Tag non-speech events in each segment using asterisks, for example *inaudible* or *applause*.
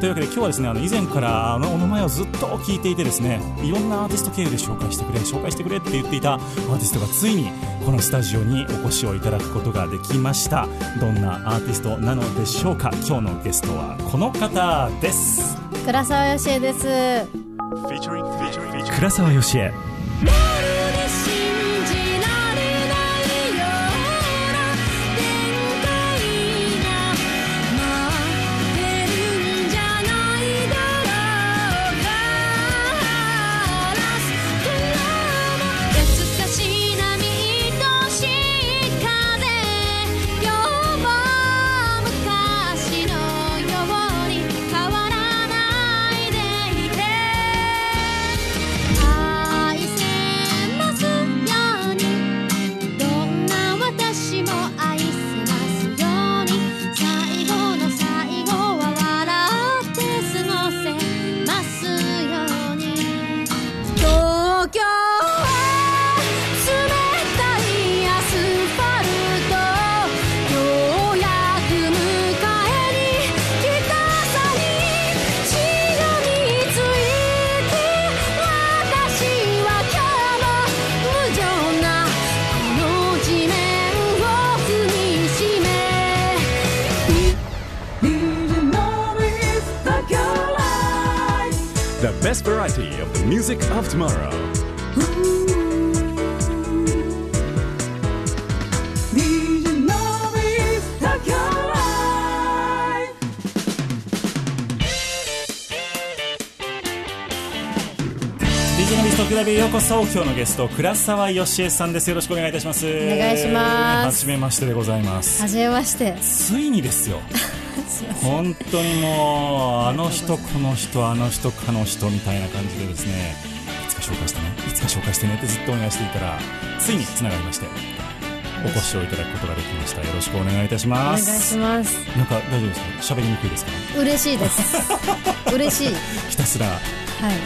というわけで今日はですねあの以前からあのお名前をずっと聞いていてですねいろんなアーティスト経由で紹介してくれ紹介してくれって言っていたアーティストがついにこのスタジオにお越しをいただくことができました。どんなアーティストなのでしょうか？今日のゲストはこの方です。倉沢よしえです.倉沢よしえ tomorrow. DJ のビストクラブへようこそ。今日のゲスト倉沢よしえさんです。よろしくお願いいたします。お願いします。はじめましてでございます。はじめまして。ついにですよ。*laughs* 本当にもうあの人この人あの人かの人みたいな感じでですね紹介してねってずっとお願いしていたらついにつながりましてお越しをいただくことができました。よろしくお願いいたしお願いますします。なんか大丈夫ですか？喋りにくいですか？嬉しいです。*laughs* 嬉しい。ひたすら。はい。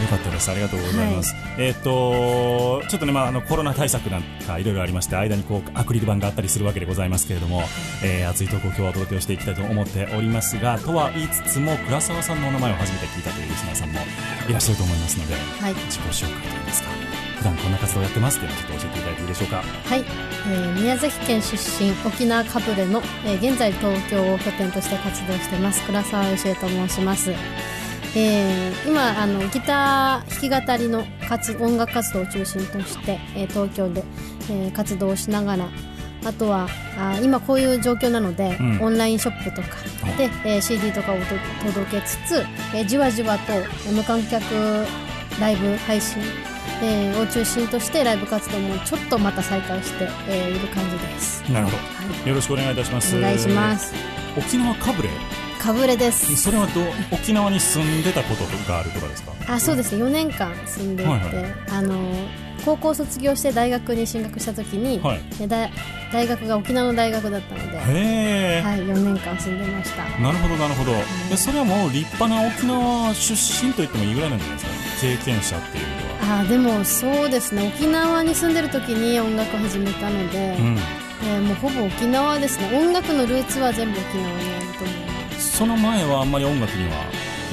よかったです。ありがとうございます。えっ、と、ちょっとね、まあ、あの、コロナ対策なんかいろいろありまして、間にこう、アクリル板があったりするわけでございますけれども、えー、熱い投稿を今日はお届けをしていきたいと思っておりますが、とは言いつつも、倉沢さんのお名前を初めて聞いたというリスナーさんもいらっしゃると思いますので、はい。自己紹介普段こんな活動をやってますっていうのをちょっと教えていただいていいでしょうか？はい、えー宮崎県出身沖縄かぶれの、えー現在東京を拠点として活動してます倉沢よしえと申します、えー今あのギター弾き語りの活音楽活動を中心として、えー東京で、えー活動をしながらあとはあ今こういう状況なので、うん。オンラインショップとかで、えー CD とかをと届けつつ、えーじわじわとえー無観客ライブ配信えーを中心としてライブ活動もちょっとまた再開して、えーいる感じです。なるほど。はよろしくお願いいたします。い、お願いしま。す。沖縄かぶれ？かぶれです。それはどう、沖縄に住んでたことがあるとかですか？あ、そうですね。4年間住んでいて、はいはいあの高校卒業して大学に進学した時に、はい。で大大学が沖縄の大学だったので。はい、4年間住んでました。なるほどなるほど、でそれはもう立派な沖縄出身と言ってもいいぐらいなんじゃないですか？経験者っていう意味ではあでもそうですね。沖縄に住んでる時に音楽を始めたので、うん。えーもうほぼ沖縄ですね。音楽のルーツは全部沖縄にあると思いますその前はあんまり音楽には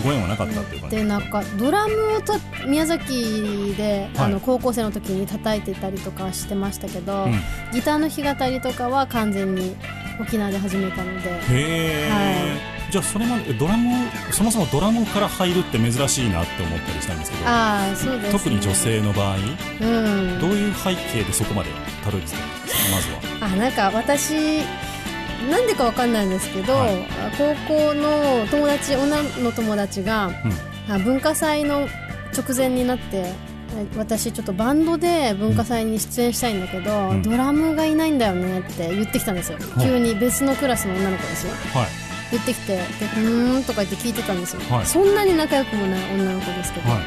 ご縁はなかったっていう感じでなんかドラムをと宮崎で、はい。あの高校生の時に叩いてたりとかしてましたけど、うん。ギターの弾き語りとかは完全に沖縄で始めたので。へえ、じゃあそれまでドラムそもそもドラムから入るって珍しいなって思ったりしたんですけどああそうです、ね、特に女性の場合うん。どういう背景でそこまでたどり着いたんですか？まずは。あなんか私なんでかわかんないんですけど、はい。あ高校の友達女の友達が、あ文化祭の直前になってあ私ちょっとバンドで文化祭に出演したいんだけど、うん。ドラムがいないんだよねって言ってきたんですよ、はい。急に別のクラスの女の子ですよ。はい言ってきてで「うーん」とか言って聞いてたんですよ、はい。そんなに仲良くもない女の子ですけど、は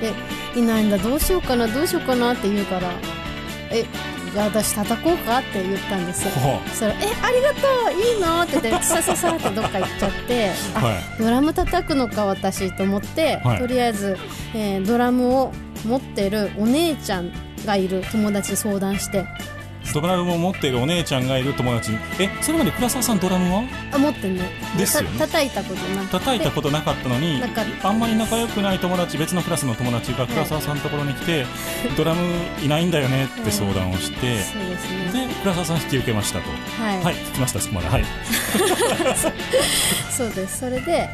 でいないんだどうしようかなどうしようかなって言うからえじゃあ私叩こうかって言ったんです。よはそしたら「えありがとういいの?」って言ってさささってどっか行っちゃってあ、はい。ドラム叩くのか私と思って、はい。とりあえず、えードラムを持ってるお姉ちゃんがいる友達に相談してドラムを持っているお姉ちゃんがいる友達にえそれまで倉沢さんドラムは？あ持ってんねですよね。た叩いたことなくて。叩いたことなかったのにあんまり仲良くない友達別のクラスの友達が倉沢さんのところに来て、*laughs* ドラムいないんだよねって相談をして、そうですね。で倉沢さん引き受けましたと。はい、はい聞きましたそこまで。はい。*laughs* そうです。それで、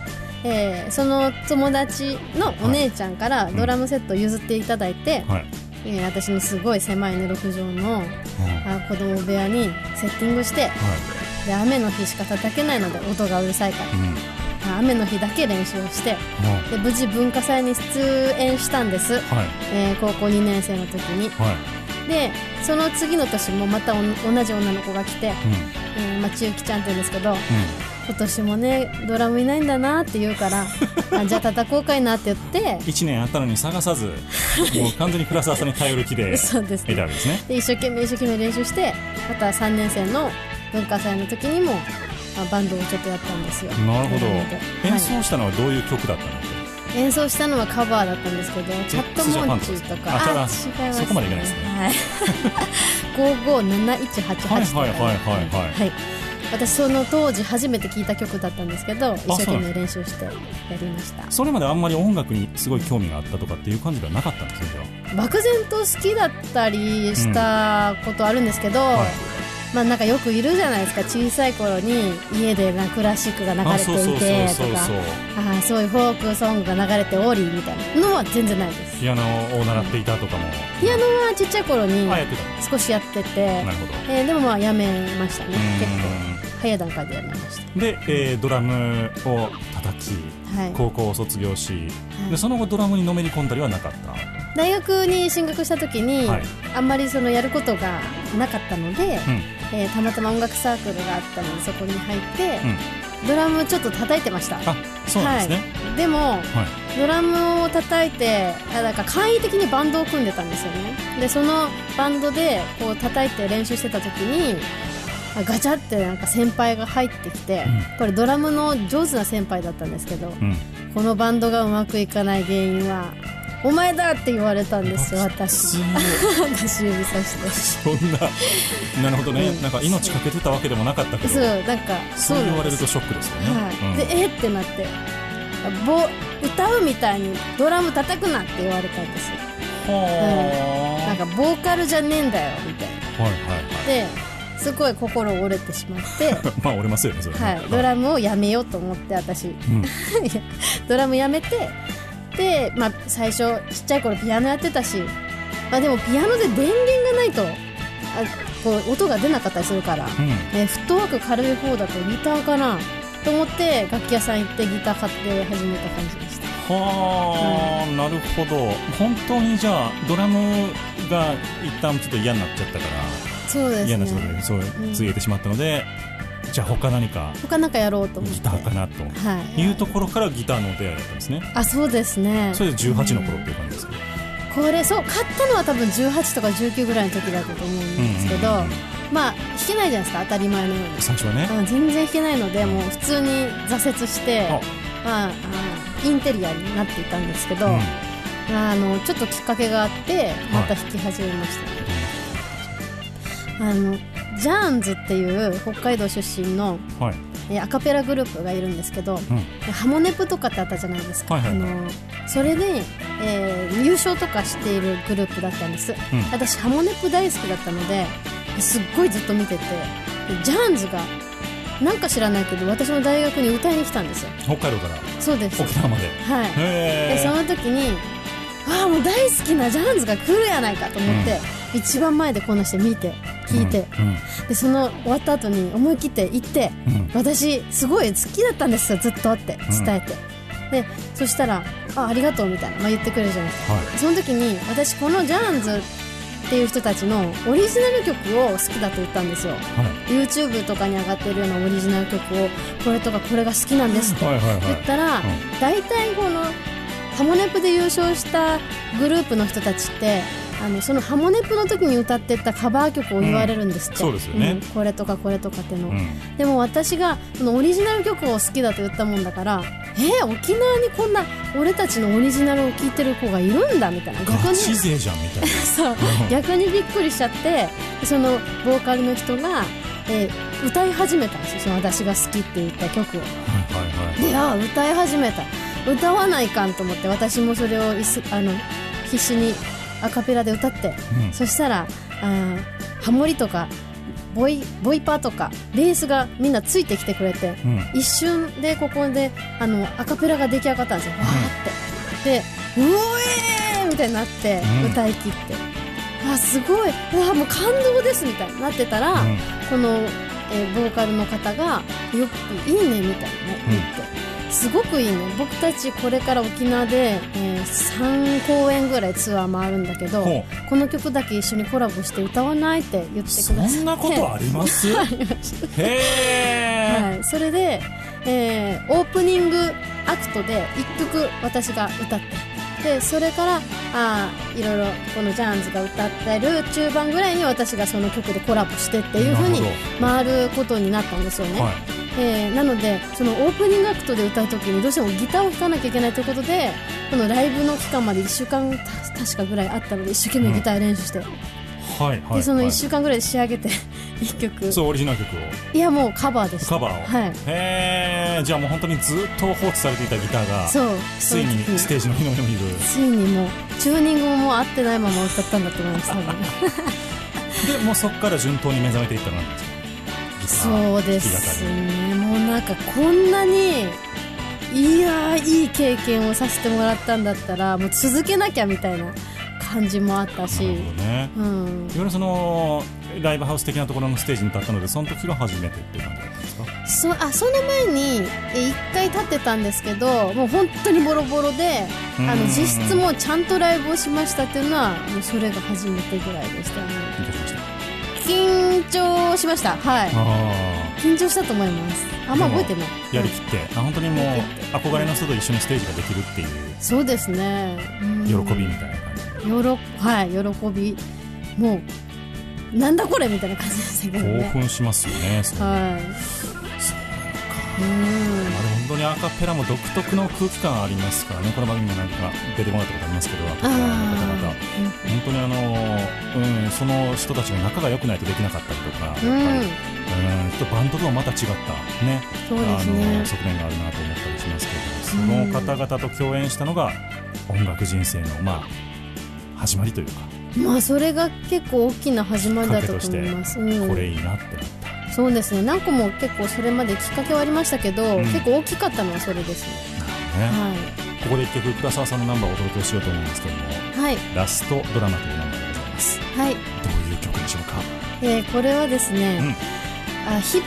えーその友達のお姉ちゃんからドラムセットを譲っていただいて、はい、えー私のすごい狭いね6畳のあ子供部屋にセッティングしてはで雨の日しか叩けないので音がうるさいから。雨の日だけ練習をしてはで無事文化祭に出演したんです、えー高校2年生の時に。はい。でその次の年もまたお同じ女の子が来て、うん。えーまあ、千雪ちゃんって言うんですけどう今年もねドラムいないんだなって言うから *laughs* あじゃあ叩こうかいなって言って。ん、1年あったのに探さずもう完全に倉沢さんに頼る気で *laughs* そうですね。いたわけですね。で一生懸命一生懸命練習してまた3年生の文化祭の時にも、まあ、バンドをちょっとやったんですよ。なるほど。演はい。奏したのはどういう曲だったの、演奏したのはカバーだったんですけどチャットモンチーとか。ああ違いまあすそこまでいかないですね。はい。*laughs* 557188とか。ですねはいはいはいはい。はい私その当時初めて聴いた曲だったんですけど一生懸命練習してやりました。それまであんまり音楽にすごい興味があったとかっていう感じではなかったんですねじゃ漠然と好きだったりしたことあるんですけど、はい。まあなんかよくいるじゃないですか。小さい頃に家でなクラシックが流れていてとかあーそういうフォークソングが流れておりみたいなのは全然ないです。ピアノを習っていたとかも。ピアノはちっちゃい頃に少しやってて、えーでもまあやめましたねうん。結構早い段階でやめました。で、えードラムを叩きはい。高校を卒業し、はい。でその後ドラムにのめり込んだりはなかった。大学に進学した時に、はい。あんまりそのやることがなかったので、うん。えーたまたま音楽サークルがあったのでそこに入って、ドラムちょっと叩いてました。あそうなんですね、はい、でもはい。ドラムを叩いてあだから簡易的にバンドを組んでたんですよね。でそのバンドでこう叩いて練習してた時にあガチャってなんか先輩が入ってきて、うこれドラムの上手な先輩だったんですけど、うん。このバンドがうまくいかない原因はお前だって言われたんですよ私。す私指さして。そんな。なるほどね、うん。なんか命かけてたわけでもなかったけど。そうなんかそう言われるとシショックですよね、はい。うん。でえってなってぼ歌うみたいにドラム叩くなって言われたんですよ。はなんかボーカルじゃねえんだよみたいな。はいはいはい。ですごい心折れてしまって、*laughs* まあ折れますよねそれねはい、ドラムをやめようと思って私。うん。*laughs* ドラムやめて。で、まあ、最初ちっちゃい頃ピアノやってたし、まあ、でもピアノで電源がないとあこう音が出なかったりするから、うん。えフットワーク軽い方だとギターかな？と思って楽器屋さん行ってギター買って始めた感じでした。はあ、なるほど。本当にじゃあドラムが一旦ちょっと嫌になっちゃったからそうです嫌な仕事ねでそううん。告げてしまったので、じゃあ他何か他なんかやろうと思って。ギターかなと。はい。いうところからギターの出会いだったんですね。あそうですね。それで18の頃っていう感じですけど、これそう買ったのは多分18とか19ぐらいの時だったと思うんですけど、うんうんうん。まあ弾けないじゃないですか当たり前のように。最初はね、うん全然弾けないのでもう普通に挫折してあ。まあ、あインテリアになっていたんですけど、うん。あのちょっときっかけがあってまた弾き始めました、あのジャーンズっていう北海道出身のはい。えアカペラグループがいるんですけど、うん。ハモネプとかってあったじゃないですか、はいはい。あのそれで、えー優勝とかしているグループだったんです、うん。私ハモネプ大好きだったのですっごいずっと見ててでジャーンズがなんか知らないけど私の大学に歌いに来たんですよ。北海道から？そうです。沖縄まで？はい。でその時にああもう大好きなジャーンズが来るやないかと思って、一番前でこんなして見て聞いて、うんでその終わった後に思い切って行ってうん。私すごい好きだったんですよずっとって伝えて、でそしたら「あありがとう」みたいな、まあ、言ってくれるじゃない。ですかはい。その時に私このジャーンズっていう人たちのオリジナル曲を好きだと言ったんですよ。はい。YouTube とかに上がってるようなオリジナル曲をこれとかこれが好きなんですって言ったら、大体このハモネプで優勝したグループの人たちってあのそのハモネプの時に歌ってたカバー曲を言われるんですって、うん。そうですよね。ん。これとかこれとかっていうの。を、うん。でも私がそのオリジナル曲を好きだと言ったもんだからえー、沖縄にこんな俺たちのオリジナルを聴いてる子がいるんだみたいな。逆ガにチ勢じゃんみたいな。*laughs* そう。逆にびっくりしちゃってそのボーカルの人が、えー歌い始めたんですよ。その私が好きって言った曲を。はいはいはい。であ歌い始めた。歌わないかんと思って私もそれをいすあの必死にアカペラで歌ってうん。そしたらあーハモリとかボイボイパーとかベースがみんなついてきてくれてうん。一瞬でここであのアカペラが出来上がったんですよ。わーって。でうえーみたいになってうん。歌い切って、あすごい。うわもう感動ですみたいになってたら、うん。この、えーボーカルの方がよくいいねみたいなね言って、すごくいいね僕たちこれから沖縄で、えー3公演ぐらいツアー回るんだけどほこの曲だけ一緒にコラボして歌わないって言ってくださって。そんなことあります？*laughs* ありましたへえはい、それで、えーオープニングアクトで1曲私が歌って。でそれからあーいろいろこのジャーンズが歌ってる中盤ぐらいに私がその曲でコラボしてっていう風になる回ることになったんですよね、はいえーなのでそのオープニングアクトで歌う時にどうしてもギターを弾かなきゃいけないということでこのライブの期間まで1週間た確かぐらいあったので一生懸命ギター練習して、はいはいでそのはい。1週間ぐらいで仕上げて *laughs* 1曲。そうオリジナル曲を。いやもうカバーでしたカバーを。はい。へえじゃあもう本当にずっと放置されていたギターがそうついにステージの日の目を見るついにもうチューニングも合ってないまま歌ったんだと思います多分。*laughs* でもうそこから順当に目覚めていったのなんですそうですねもうなんかこんなにいやーいい経験をさせてもらったんだったらもう続けなきゃみたいな感じもあったし。なるほどね。うん。いわゆるそのライブハウス的なところのステージに立ったのでその時が初めてっていう感じだったんですか？そあその前にえ一回立ってたんですけどもう本当にボロボロであのうん実質もうちゃんとライブをしましたっていうのはもうそれが初めてぐらいでしたね。緊張しました？緊張しました。はい。あ緊張したと思います。あんま覚えてないあやりきって。あ本当にもう憧れの人と一緒にステージができるっていう。そうですね。うん喜びみたいな感じ。よろはい喜び。もうなんだこれみたいな感じでしたけど興ね奮しますよねはい本当にアカペラも独特の空気感ありますからね。この番組も何か出てもらったことありますけど。アカペラの方々あ本当にあの、うん、その人たちが仲が良くないとできなかったりとかやっバンドとはまた違ったね。そうですあのね側面があるなと思ったりしますけど。その方々と共演したのが音楽人生のまあ始まりというか、まあそれが結構大きな始まりだと思います、うん。これいいなってなった。そうですね。何個も結構それまできっかけはありましたけど、ん。結構大きかったのはそれですね。ね。はここで一曲倉沢さんのナンバーをお届けしようと思うんですけどもいはい「ラストドラマ」というナンバーでございます。はい、どういう曲でしょうか？えーこれはですね、あ日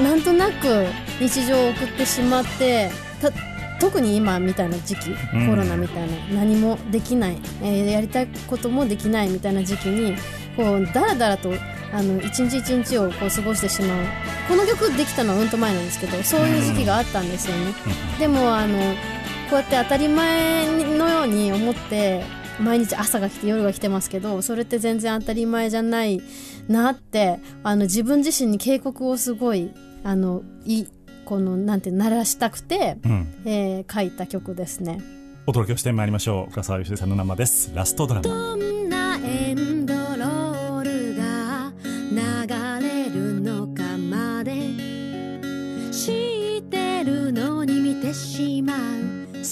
々なんとなく日常を送ってしまってた特に今みたいな時期、うん。コロナみたいな何もできない、えーやりたいこともできないみたいな時期にこうだらだらとあの一日一日をこう過ごしてしまう。この曲できたのはうんと前なんですけどそういう時期があったんですよね、でもあのこうやって当たり前のように思って毎日朝が来て夜が来てますけどそれって全然当たり前じゃないなってあの自分自身に警告をすごいあのいこのなんて鳴らしたくて、うん。えー書いた曲ですね。お届けをしてまいりましょう。深澤よしさんの生です。ラストドラマ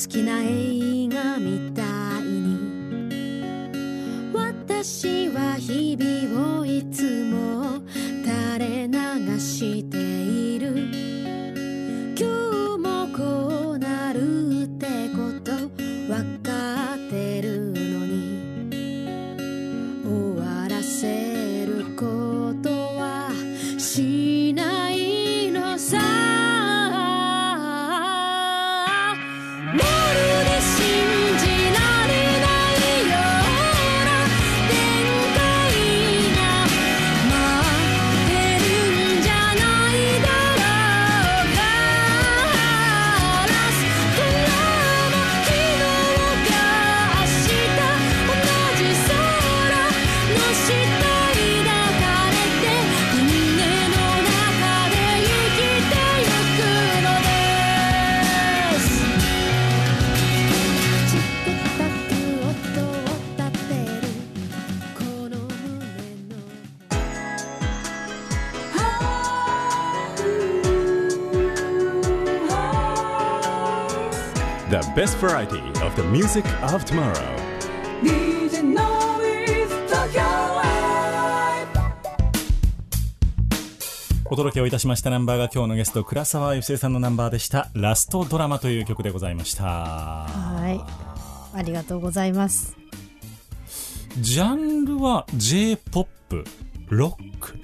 好きな映画みたいに。私は日々をいつも垂れ流して variety of the music of tomorrow. お届けをいたしましたナンバーが今日のゲスト倉沢由生さんのナンバーでした「ラストドラマ」という曲でございました。はい。ありがとうございます。ジャンルは j p o p ロック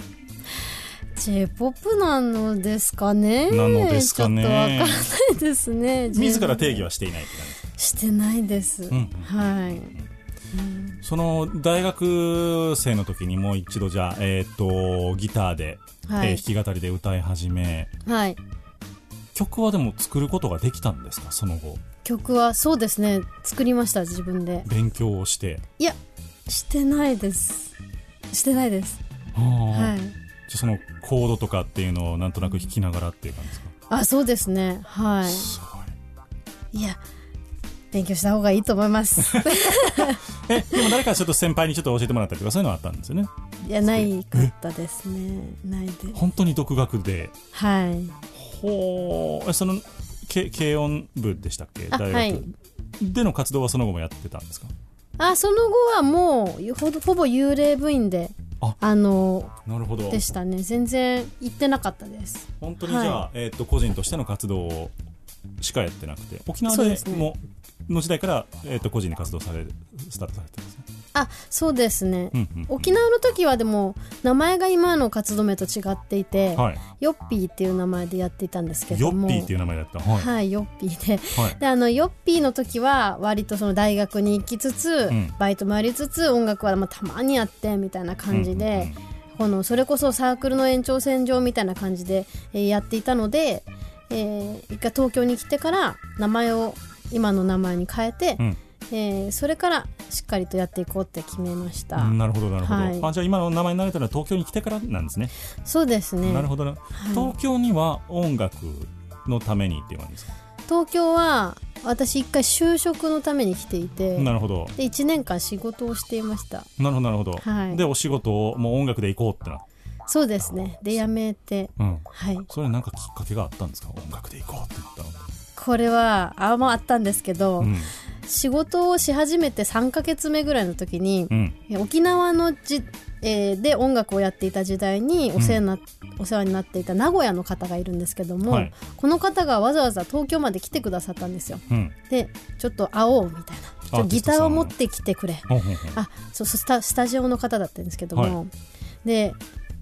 J-POP なのですかね。なのですかね。ちょっとわからないですね *laughs* 自ら定義はしていないって感じしてない。です、ん。はいその大学生の時にもう一度じゃあ、えー、とギターで、はい。えー弾き語りで歌い始め。はい。曲はでも作ることができたんですか？その後。曲はそうですね。作りました自分で。勉強をして、いやしてないです。してないです。ははいそのコードとかっていうのをなんとなく弾きながらっていう感じですか？あそうですね。はすごい。いいや勉強した方がいいと思います。*laughs* えでも誰かちょっと先輩にちょっと教えてもらったりとかそういうのはあったんですよね？いやないかったですね。ないで本当に独学で。はい。ほう。えそのけ軽音部でしたっけ？大学、あはい。での活動はその後もやってたんですか？あその後はもうほほぼ幽霊部員でああのなるほど。でしたね。全然行ってなかったです。本当にじゃあ、はえー、と個人としての活動をしかやってなくて沖縄での時代から、えー、と個人で活動されスタートされてたんですね、あそうですね、うんうん沖縄の時はでも名前が今の活動名と違っていて、はい、ヨッピーっていう名前でやっていたんですけども。ヨッピーっていう名前だった。はい、はい、ヨッピーで。はい。であのヨッピーの時は割とその大学に行きつつ、ん。バイトもやりつつ音楽はまあたまにやってみたいな感じで、うんうんうん。このそれこそサークルの延長線上みたいな感じで、えーやっていたので、えー一回東京に来てから名前を今の名前に変えて、うんえーそれからしっかりとやっていこうって決めました、なるほどなるほど、はい。あじゃあ今の名前になれたのは東京に来てからなんですね、そうですね。なるほどな、東京には音楽のためにっていう感じですか、東京は私一回就職のために来ていてなるほど。で1年間仕事をしていました。なるほどなるほど、はい。でお仕事をもう音楽で行こうってなそうですね。で辞めて。うん。はい。それなんかきっかけがあったんですか？音楽で行こうって言ったのこれはあまああったんですけど、うん仕事をし始めて3ヶ月目ぐらいの時に、うん。沖縄のじ、えーで音楽をやっていた時代にお世話にな,、お世話になっていた名古屋の方がいるんですけども、はい。この方がわざわざ東京まで来てくださったんですよ。うん。でちょっと会おうみたいな。ギターを持ってきてくれ。あそうそうスタスタジオの方だったんですけども、はい。で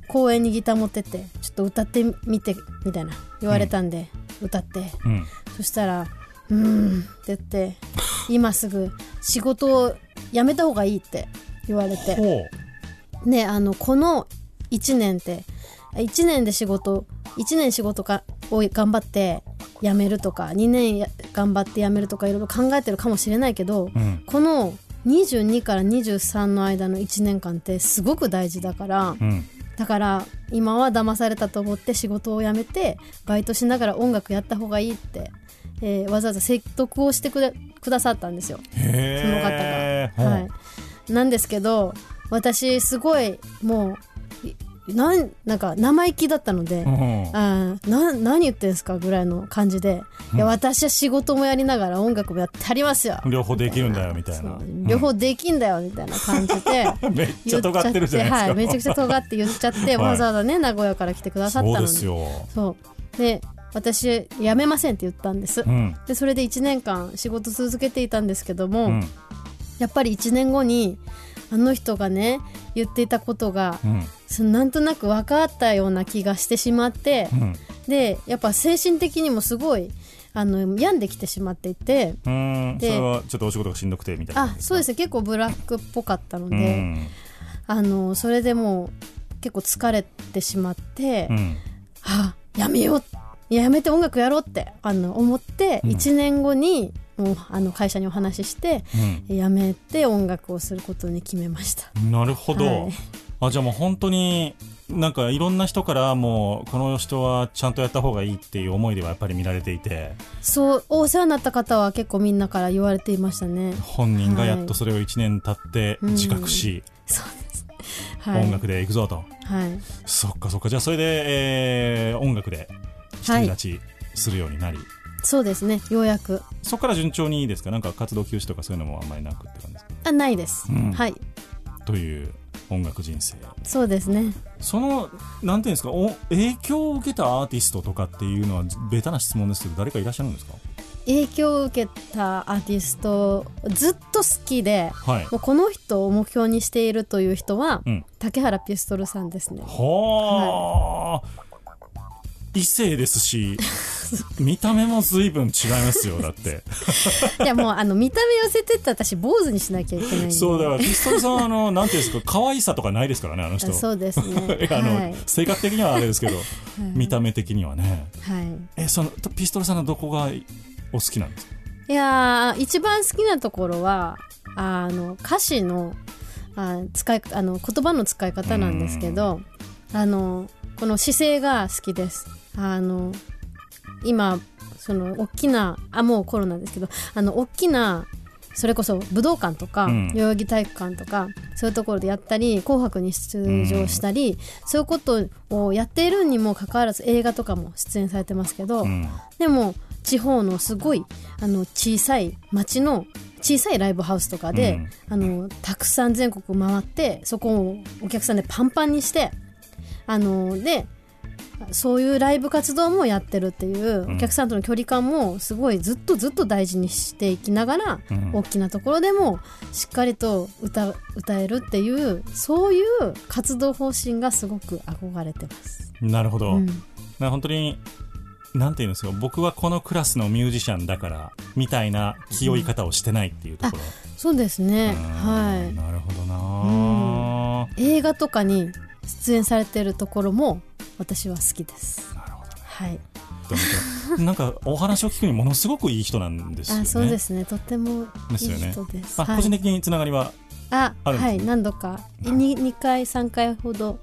公園にギター持ってってちょっと歌ってみてみたいな言われたんで、歌って。うん。そしたら「うーん」って言って今すぐ仕事を辞めた方がいいって言われて。ねあのこの1年って1年で仕事1年仕事かを頑張って辞めるとか2年や頑張って辞めるとかいろいろ考えてるかもしれないけど、うん。この22から23の間の1年間ってすごく大事だからうん。だから今は騙されたと思って仕事を辞めてバイトしながら音楽やった方がいいって、えーわざわざ説得をしてくれくださったんですよ。へその方えが。はい、なんですけど私すごいもういなんなんか生意気だったので。うん。あーな何言ってんすかぐらいの感じで、いや私は仕事もやりながら音楽もやってありますよ。両方できるんだよみたいな。両方できんだよみたいな感じで。めっちゃ尖ってるじゃないですか。はい、めちゃくちゃ尖って言っちゃって、はい。わざわざね名古屋から来てくださったのに。ですよ。そう。で私辞めませんって言ったんです、うん。でそれで1年間仕事続けていたんですけども、うん。やっぱり1年後にあの人がね言っていたことが、うん。そのなんとなく分かったような気がしてしまって、うん。でやっぱ精神的にもすごいあの病んできてしまっていてうん。そでれはちょっとお仕事がしんどくてみたいなあそうです。ね結構ブラックっぽかったので、うん。あのそれでもう結構疲れてしまって、うん。あやめようやめて音楽やろうってあの思ってうん1年後にもうあの会社にお話しして、やめて音楽をすることに決めました。うんなるほど、はいあじゃあもう本当になんかいろんな人からもうこの人はちゃんとやった方がいいっていう思いではやっぱり見られていてそうお世話になった方は結構みんなから言われていましたね。本人がやっとそれを1年経ってうん自覚し、そうです。はい。音楽で行くぞとはい。そっかそっかじゃあそれで、えー音楽で独り立ちするようになり、そうですねようやくそこから順調にいいですかなんか活動休止とかそういうのもあんまりなくって感じですかあないです、うんはいという音楽人生そうですねそのなんていうんですかお影響を受けたアーティストとかっていうのはベタな質問ですけど誰かいらっしゃるんですか影響を受けたアーティストずっと好きではいもうこの人を目標にしているという人は、うん竹原ピストルさんですねはあ、異性ですし *laughs* 見た目も随分違いますよだって。*laughs* いやもうあの見た目寄せてって私坊主にしなきゃいけないそうだからピストルさんあのなんていうんですか可愛さとかないですからねあの人。そうですね。*laughs* あの、はい、性格的にはあれですけど、見た目的にはね。はい、えそのピストルさんのどこがお好きなんですか？いやー一番好きなところはあの歌詞のあ使いあの言葉の使い方なんですけどあのこの姿勢が好きですあの今その大きなあもうコロナですけどあの大きなそれこそ武道館とか、うん。代々木体育館とかそういうところでやったり「紅白」に出場したり、そういうことをやっているにもかかわらず映画とかも出演されてますけど、うん。でも地方のすごいあの小さい町の小さいライブハウスとかで、あのたくさん全国回ってそこをお客さんでパンパンにしてあのでそういうライブ活動もやってるっていう、うん。お客さんとの距離感もすごいずっとずっと大事にしていきながら、うん。大きなところでもしっかりと歌歌えるっていうそういう活動方針がすごく憧れてます。なるほど、うん。な本当になんていうんですか僕はこのクラスのミュージシャンだからみたいな気負い方をしてないっていうところ、そうですね、うんはい。なるほどな、映画とかに出演されてるところも私は好きです。なるほどね。はい。なんかお話を聞くにものすごくいい人なんですよね。あ、そうですね。とってもいいですです。まあ、はい。個人的につながりはあ、あるんですねはい、何度か。に二回三回ほど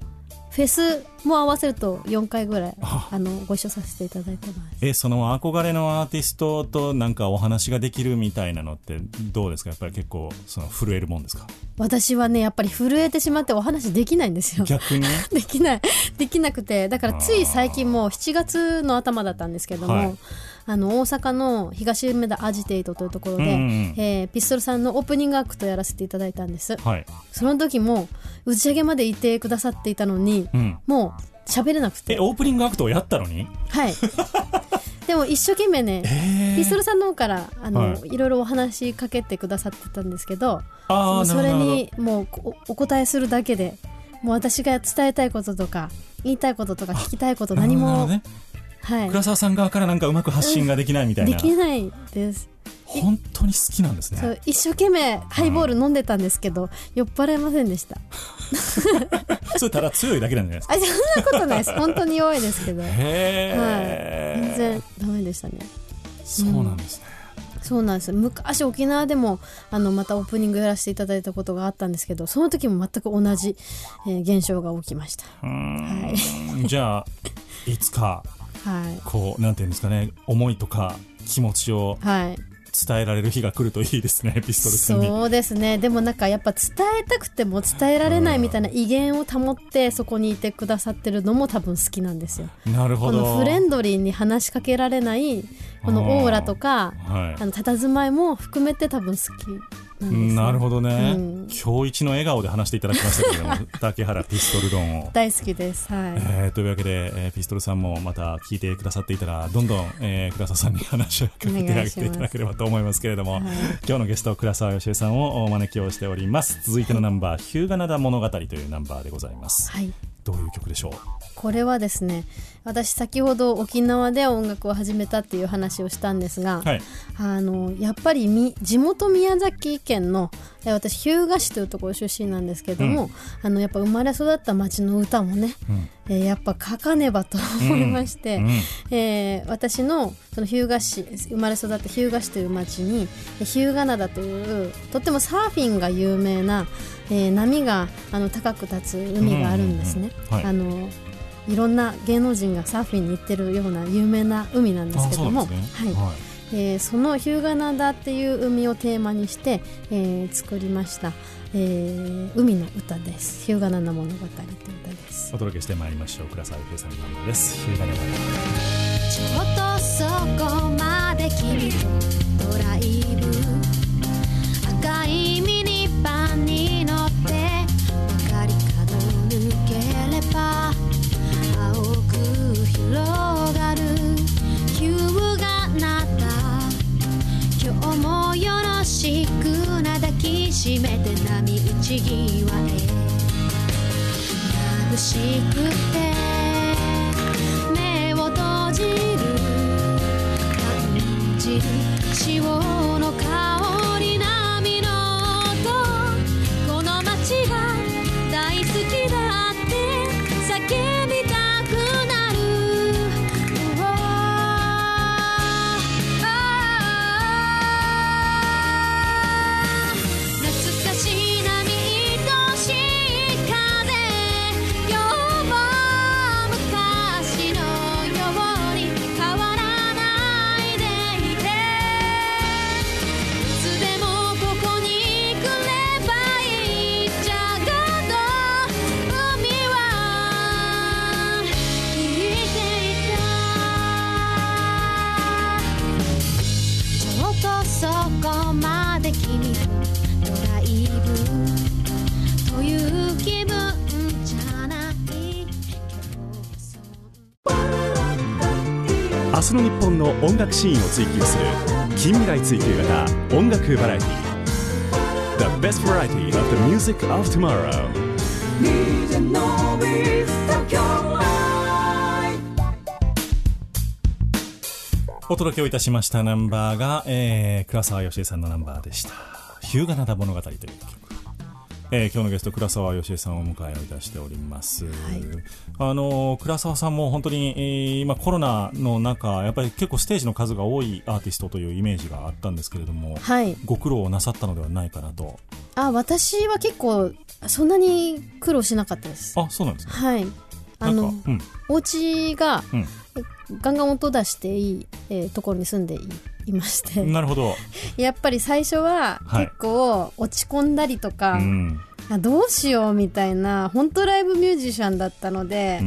フェスも合わせると4回ぐらいあ。あのご一緒させていただいてます。えその憧れのアーティストとなんかお話ができるみたいなのってどうですか？やっぱり結構その震えるもんですか？私はねやっぱり震えてしまってお話できないんですよ。逆に？*laughs* できない。できなくて。だからつい最近も7月の頭だったんですけども、はいあの大阪の東梅田アジテイトというところで、うんうんえーピストルさんのオープニングアクトやらせていただいたんです。はい、その時も打ち上げまでいてくださっていたのにうん、もう喋れなくえてオープニングアクトをやったのに？はい。*laughs* でも一生懸命ねえピストルさんの方からあの、はい。い、ろいろお話しかけてくださってたんですけどああそれにもうおお答えするだけでもう私が伝えたいこととか言いたいこととか聞きたいこと何も、ね、はい、倉沢さん側からなんかうまく発信ができないみたいでな、きないです。本当に好きなんですね。一生懸命ハイボール飲んでたんですけど、酔っ払いませんでした。*laughs* それただ強いだけなんじゃないですか。あそんなことないです。本当に弱いですけど、はい、全然ダメでしたね。そうなんですね、そうなんです。よ昔沖縄でもあのまたオープニングやらせていただいたことがあったんですけどその時も全く同じ、えー現象が起きました。うーん。じゃあいつかはいこうなんていうんですかね思いとか気持ちをはい。伝えられる日が来るといいですね *laughs* ピストルさんに。そうですね。でもなんかやっぱ伝えたくても伝えられないみたいな威厳を保ってそこにいてくださってるのも多分好きなんですよ。なるほど。このフレンドリーに話しかけられないこのオーラとかはい。あの佇まいも含めて多分好きなるほどね、うん。今日一の笑顔で話していただきましたけれども竹原ピストル論を。*laughs* 大好きです。はい、えーというわけで、えーピストルさんもまた聞いてくださっていたらどんどん、えー倉沢さんに話をかけてあげていただければと思いますけれども、はい。今日のゲスト倉沢よしえさんをお招きをしております。続いてのナンバー「日向灘物語」というナンバーでございます。はい。どういう曲でしょう？これはですね私先ほど沖縄で音楽を始めたっていう話をしたんですが、はい。あのやっぱりみ地元宮崎県のえ私日向市というところ出身なんですけども、あのやっぱ生まれ育った町の歌もね、うん。えーやっぱ書かねばと思いまして、うん。えー私のその日向市生まれ育った日向市という町にえ日向灘というとってもサーフィンが有名な、えー波があの高く立つ海があるんですね。あのいろんな芸能人がサーフィンに行ってるような有名な海なんですけども、ね、はい。はい。えーその日向灘っていう海をテーマにして、えー作りました、えー海の歌です。日向灘物語という歌です。お届けしてまいりましょう。倉沢よしえさんのナンバーです。日向灘ちょっとそこまで君とドライブ赤いミニバンに乗って曲がり角抜ければしくな抱きしめて波打ち際へ眩しくて目を閉じる感じる潮の香り波の音この街が大好きだ楽シーンを追求する近未来追求型音楽バラエティ。The best variety of the music of tomorrow. お届けをいたしましたナンバーが、えー、倉沢義恵さんのナンバーでした「日向灘物語」という曲、えー今日のゲスト倉沢義恵さんをお迎えをいたしております、あのー倉沢さんも本当に、えー今コロナの中やっぱり結構ステージの数が多いアーティストというイメージがあったんですけれども、はい。ご苦労をなさったのではないかなと。あ私は結構そんなに苦労しなかったです。あそうなんですね。はい。あのうん。お家がうん。ガンガン音出していい、えーところに住んでいいまして。*laughs* なるほど、*laughs* やっぱり最初ははい。結構落ち込んだりとか、うん。あどうしようみたいな本当ライブミュージシャンだったので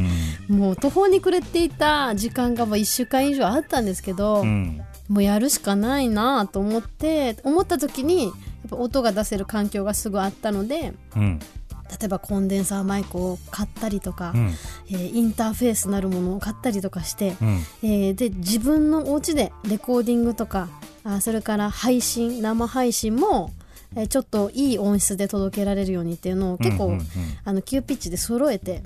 う、ん。もう途方に暮れていた時間がもう1週間以上あったんですけど、うんもうやるしかないなと思って思った時にやっぱ音が出せる環境がすぐあったのでうん例えばコンデンサーマイクを買ったりとか、うん。えーインターフェースなるものを買ったりとかして、うん。えーで自分のお家でレコーディングとかあそれから配信生配信も、えーちょっといい音質で届けられるようにっていうのを結構、うんうんうん。あの急ピッチで揃えて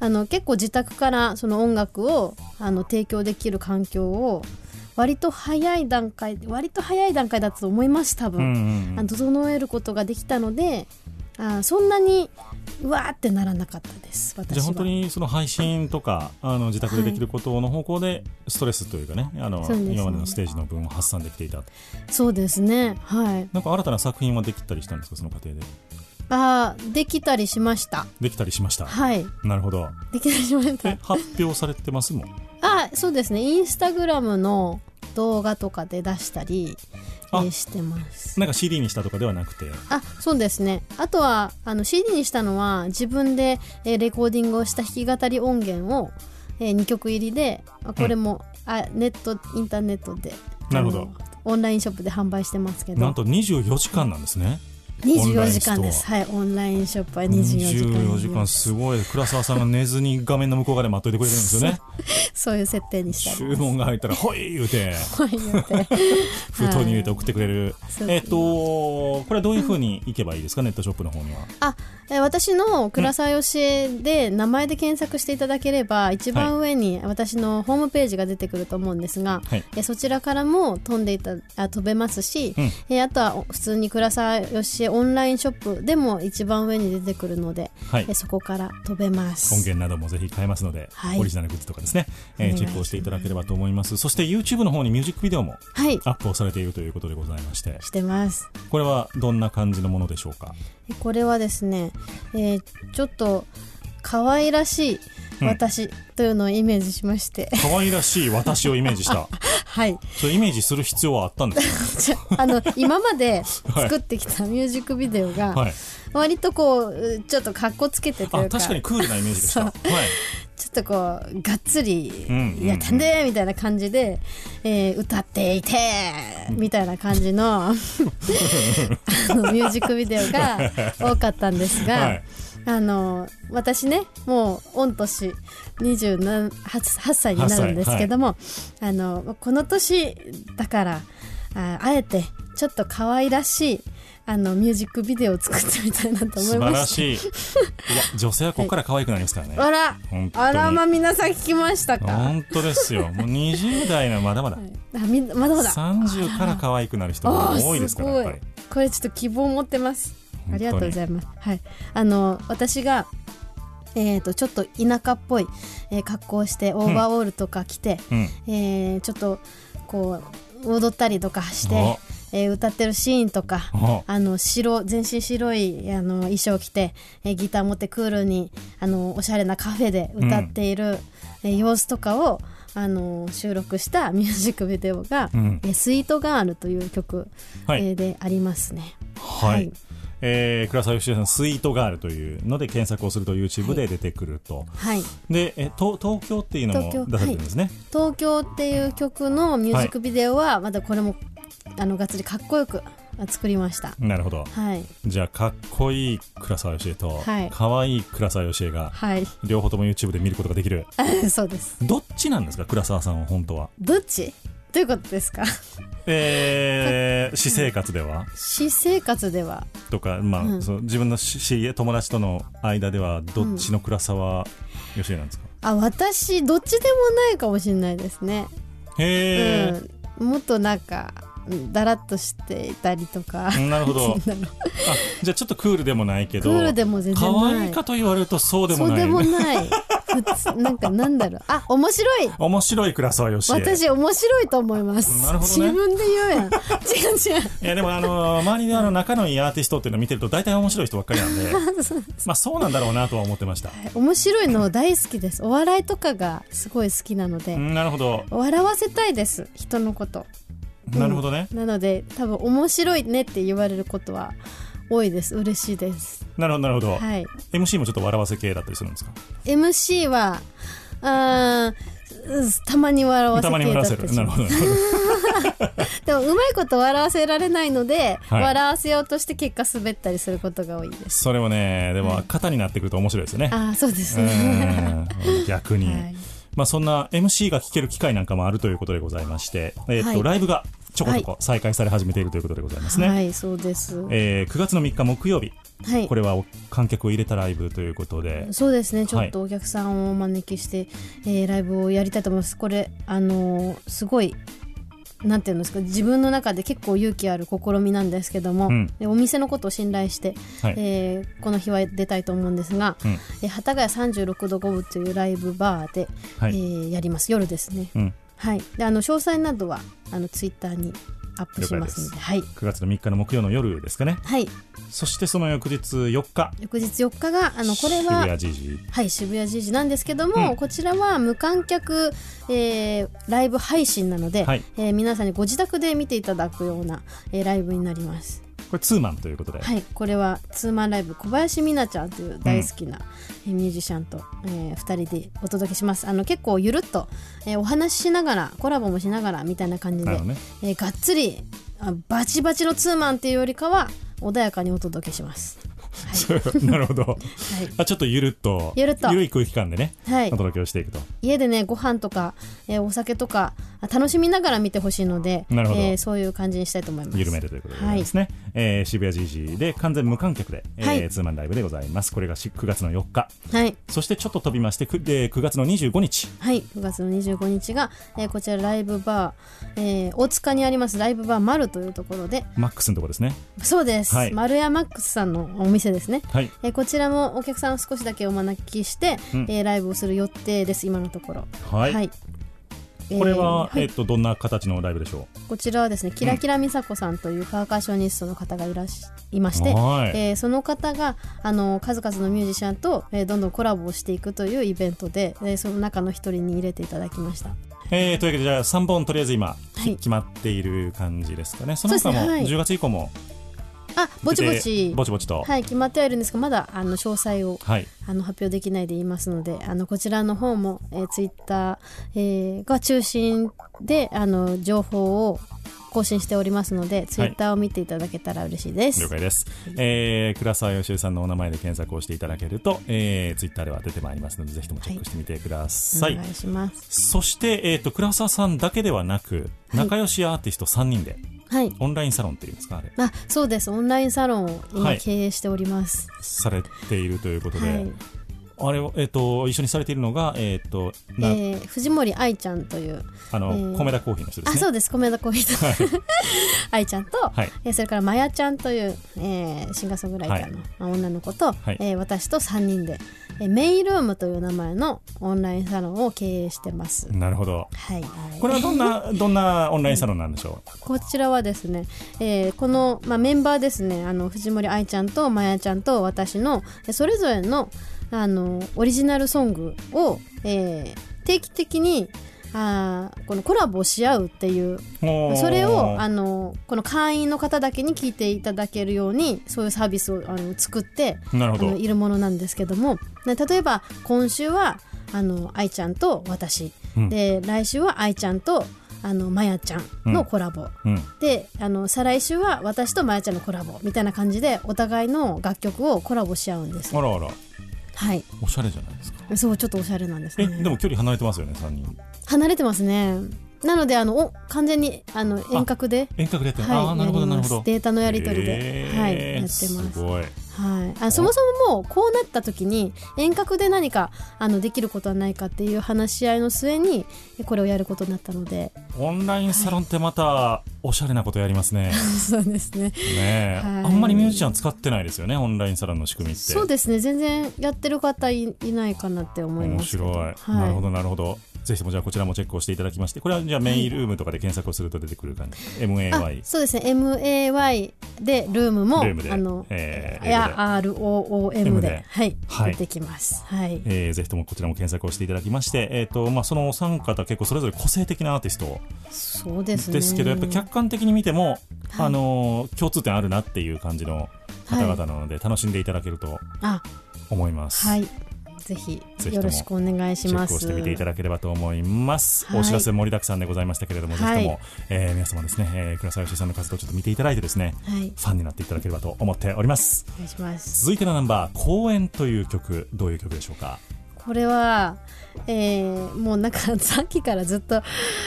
あの結構自宅からその音楽をあの提供できる環境を割と早い段階割と早い段階だったと思います多分、うんうんうん。あの整えることができたのであそんなにうわーってならなかったですじゃあ本当にその配信とかあの自宅でできることの方向でストレスというかね、あのそうですね。今までのステージの分を発散できていた。そうですねはい。なんか新たな作品はできたりしたんですかその過程で？あーできたりしました。できたりしました。はい。なるほど。できたりしました。え発表されてますもん。あそうですね。インスタグラムの動画とかで出したり、してます。なんか CD にしたとかではなくて。あそうですね。あとはあの CD にしたのは自分で、えーレコーディングをした弾き語り音源を、え2曲入りであこれも、あネットインターネットでなるほど。オンラインショップで販売してますけど。なんと24時間なんですね24時間です。オはいオンラインショップは24時間。24時間すごい。倉沢さんが寝ずに画面の向こう側で待っといてくれてるんですよね。*laughs* そういう設定にした注り文が入ったら「ほい!」言うて。はい言って。*laughs* 封筒に入れて送ってくれる、そうえっ、とこれはどういうふうに行けばいいですか、ネットショップの方には。あえ私の倉沢よしえで名前で検索していただければ一番上に私のホームページが出てくると思うんですが、はい。えそちらからも飛んでいたあ飛べますし、うん。えあとはお普通に倉沢よしえオンラインショップでも一番上に出てくるので、はい。えそこから飛べます。音源などもぜひ買えますので、はい。オリジナルグッズとかですね、えーチェックをしていただければと思います。そして YouTube の方にミュージックビデオもはい。アップをされているということでございまして。してます。これはどんな感じのものでしょうか？これはですね、えーちょっと可愛らしいうん。私というのをイメージしまして、可愛らしい私をイメージした *laughs* はい。それイメージする必要はあったんです *laughs* じゃあの今まで作ってきたミュージックビデオが、かはい。割とこうちょっとかっこつけてというか。あ確かにクールなイメージでした。はい。ちょっとこうがっつりやったんで？みたいな感じで、えー歌っていてみたいな感じの *laughs* あのミュージックビデオが多かったんですが、はいあの私ねもう御年28 8歳になるんですけども、あのこの年だからああえてちょっと可愛らしいあのミュージックビデオを作ってみたいなと思素晴いましてらしい。*laughs* いや女性はここから可愛くなりますからね、あら本当に。あらま皆さん聞きましたか？本当ですよ。もう20代のまだまだ。あみんなまだまだ。30から可愛くなる人が多いですからやっぱり。これちょっと希望を持ってますありがとうございます。はい。あの私がえー、とちょっと田舎っぽい、えー格好をしてオーバーオールとか着て、うん。えーちょっとこう踊ったりとかしてお、えー歌ってるシーンとかお。あの白全身白いあの衣装を着て、えーギター持ってクールにあのおしゃれなカフェで歌っている、えー様子とかをあの収録したミュージックビデオが「うん。えースイートガール」という曲、はい。えーでありますね。はい、はいえー、倉沢義恵さん「スイートガール」というので検索をすると YouTube で出てくると、はい、でえ東東京っていうのも東京出されてるんですね、東京っていう曲のミュージックビデオはまだこれもあのがっつりかっこよく作りました。なるほど。はい、じゃあかっこいい倉沢義恵と、はい。かわいい倉沢義恵がはい、両方とも YouTube で見ることができる。*laughs* そうです。どっちなんですか倉沢さんは本当は。どっち？どういうことですか？*laughs* えー、私生活では？私生活では。とか、まあうん。そう自分のし知り合い友達との間ではどっちの倉沢義恵なんですか、あ私どっちでもないかもしれないですね。へえ、うん、もっとなんかうんだらっとしていたりとか。なるほど。*laughs* じゃあちょっとクールでもないけクどールでも全然可ない。愛いかと言われるとそうでもない。そうでもない。普通なんかなんだろう。あ面白い。面白い倉沢義恵私面白いと思います。なるほどね自分で言うやん。*laughs* 違う違う。いやでもあの周りであの仲のいいアーティストっていうのを見てると大体面白い人ばっかりなんでまあそうなんだろうなとは思ってました、面白いの大好きです。お笑いとかがすごい好きなので、うんなるほど笑わせたいです。人のこと。なるほどね、なので多分面白いねって言われることは多いです。嬉しいです。なるほどなるほど、はい。MC もちょっと笑わせ系だったりするんですか？MC はあたまに笑わせたまに笑わせる。なるほどなるほど。*laughs* でもうまいこと笑わせられないので、はい。笑わせようとして結果滑ったりすることが多いです。それもねでも型になってくると面白いですよね、ああそうですうねん。逆に、*laughs* はい。まあ、そんな MC が聞ける機会なんかもあるということでございまして、えーっとはい。ライブがちょこちょこ再開され始めているということでございますね、はいそうです。はえー9月の3日木曜日。い。これはお観客を入れたライブということで、そうですね。ちょっとお客さんをお招きして、えーライブをやりたいと思います。これあのーすごいなんていうんですか自分の中で結構勇気ある試みなんですけども、うん。でお店のことを信頼して、はい。えーこの日は出たいと思うんですが、うん。えー幡ヶ谷36度5分というライブバーで、はい。えーやります。夜ですね、うん、はい、であの詳細などはあのツイッターにアップしますので。はい、9月の3日の木曜の夜ですかね。はい、そしてその翌日4日。翌日4日があのこれ渋は谷ジジはい、渋谷時事なんですけども、うん。こちらは無観客、えーライブ配信なので、はい。えー皆さんにご自宅で見ていただくような、えーライブになります。これツーマンということで、はい、これはツーマンライブ小林美奈ちゃんという大好きな、えーミュージシャンと、え2人でお届けします。あの結構ゆるっと、えーお話ししながらコラボもしながらみたいな感じで、ね。えーがっつりあバチバチのツーマンっていうよりかは穏やかにお届けします。*laughs* なるほど。はい。あちょっとゆるっとゆるっと。い空気感でね、はい。お届けをしていくと。家でねご飯とか、えーお酒とかあ楽しみながら見てほしいのでなるほど。えーそういう感じにしたいと思います。緩めるということですね、えー渋谷 GG で完全無観客で、えーはい。ツーマンライブでございます。これがし9月の4日。はい。そしてちょっと飛びましてくで9月の25日。はい。9月の25日が、えーこちらライブバー、えー大塚にありますライブバーマルというところで。マックスのところですね。そうです、はい。丸屋マックスさんのお店ですね。はい。えーこちらもお客さんを少しだけお招きして、うん。えーライブをする予定です。今のところ。はい、はい、これは、えーえっとどんな形のライブでしょこちらはですねキラキラ美佐子さんというパーカッショニストの方がいらっしいまうして、はい、えーその方があの数々のミュージシャンと、えーどんどんコラボをしていくというイベントで、えーその中の一人に入れていただきました。えーというわけでじゃあ3本とりあえず今、はい。決まっている感じですかね。その他もそうですね。はい。10月以降もあぼちぼち。ぼちぼちと。はい決まってはいるんですがまだあの詳細をはい。あの発表できないでいますのであのこちらの方も、えー、ツイッター、えーが中心であの情報を更新しておりますので、ツイッターを見ていただけたら嬉しいです。了解です、えー、倉沢よしえさんのお名前で検索をしていただけると、えー、ツイッターでは出てまいりますのでぜひともチェックしてみてください、お願いします。そして、えー、と倉沢さんだけではなくはい仲良しアーティスト3人ではい。オンラインサロンっていうんですかあれ。あ、そうです。オンラインサロンをは今い。経営しております。されているということで、はい。あれを、えー、と一緒にされているのが、えーとなえー藤森愛ちゃんという、あのえー米田コーヒーの人ですあ、ねそうです。米田コーヒーと。*laughs* 愛ちゃんと、はい。えーそれからまやちゃんという、えーシンガーソングライターの、まあ女の子と、はい。えー私と3人で、えーメイルームという名前のオンラインサロンを経営してます。なるほどはい。これはどんな *laughs* どんなオンラインサロンなんでしょこちらはですね、えーこの、まあ、メンバーですねあの藤森愛ちゃんとまやちゃんと私のえーそれぞれのあのオリジナルソングを、えー定期的にあーこのコラボし合うっていうそれをあのこの会員の方だけに聞いていただけるようにそういうサービスをあの作ってあのいるものなんですけどもね例えば今週はあの愛ちゃんと私、うん。で来週は愛ちゃんとあのまやちゃんのコラボ、うん。であの再来週は私とまやちゃんのコラボみたいな感じでお互いの楽曲をコラボし合うんですあらあら。はい。おしゃれじゃないですか。そうちょっとおしゃれなんですえねでも距離離れてますよね3人離れてますね。なのであのお完全にあの遠隔で。遠隔でやってる、はいああなるほどなるほど。データのやり取りで、へーはいやってます。すはい、あそもそももうこうなった時に遠隔で何かあのできることはないかっていう話し合いの末にこれをやることになったので。オンラインサロンってまたおしゃれなことやりますね。*laughs* そうですね。ねえ、はい。あんまりミュージシャン使ってないですよねオンラインサロンの仕組みって。そうですね。全然やってる方いいないかなって思い面ますけど。白い、はい、なるほどなるほどぜひともじゃあこちらもチェックをしていただきましてこれはじゃあメインルームとかで検索をすると出てくる感じ？あ MAY そうですね。MAY でルームもルームで。あの、えーいや ROOM で。ではい、はい。出てきます。はい。えーぜひともこちらも検索をしていただきまして、えーとまあ、そのお三方結構それぞれ個性的なアーティストそうですね。ですけどやっぱり客観的に見ても、あのー共通点あるなっていう感じの方々なので、楽しんでいただけるとあ思います。はいぜひよろしくお願いしチェッますクをしてみていただければと思います。はい。お知らせ盛りだくさんでございましたけれども、はい。ぜひとも、えー皆様ですね、えー、倉沢よしさんの活動をちょっと見ていただいてですね、はい。ファンになっていただければと思っております。お願いします。続いてのナンバー、公演という曲、どういう曲でしょうか？これは、えーもうなんかさっきからずっと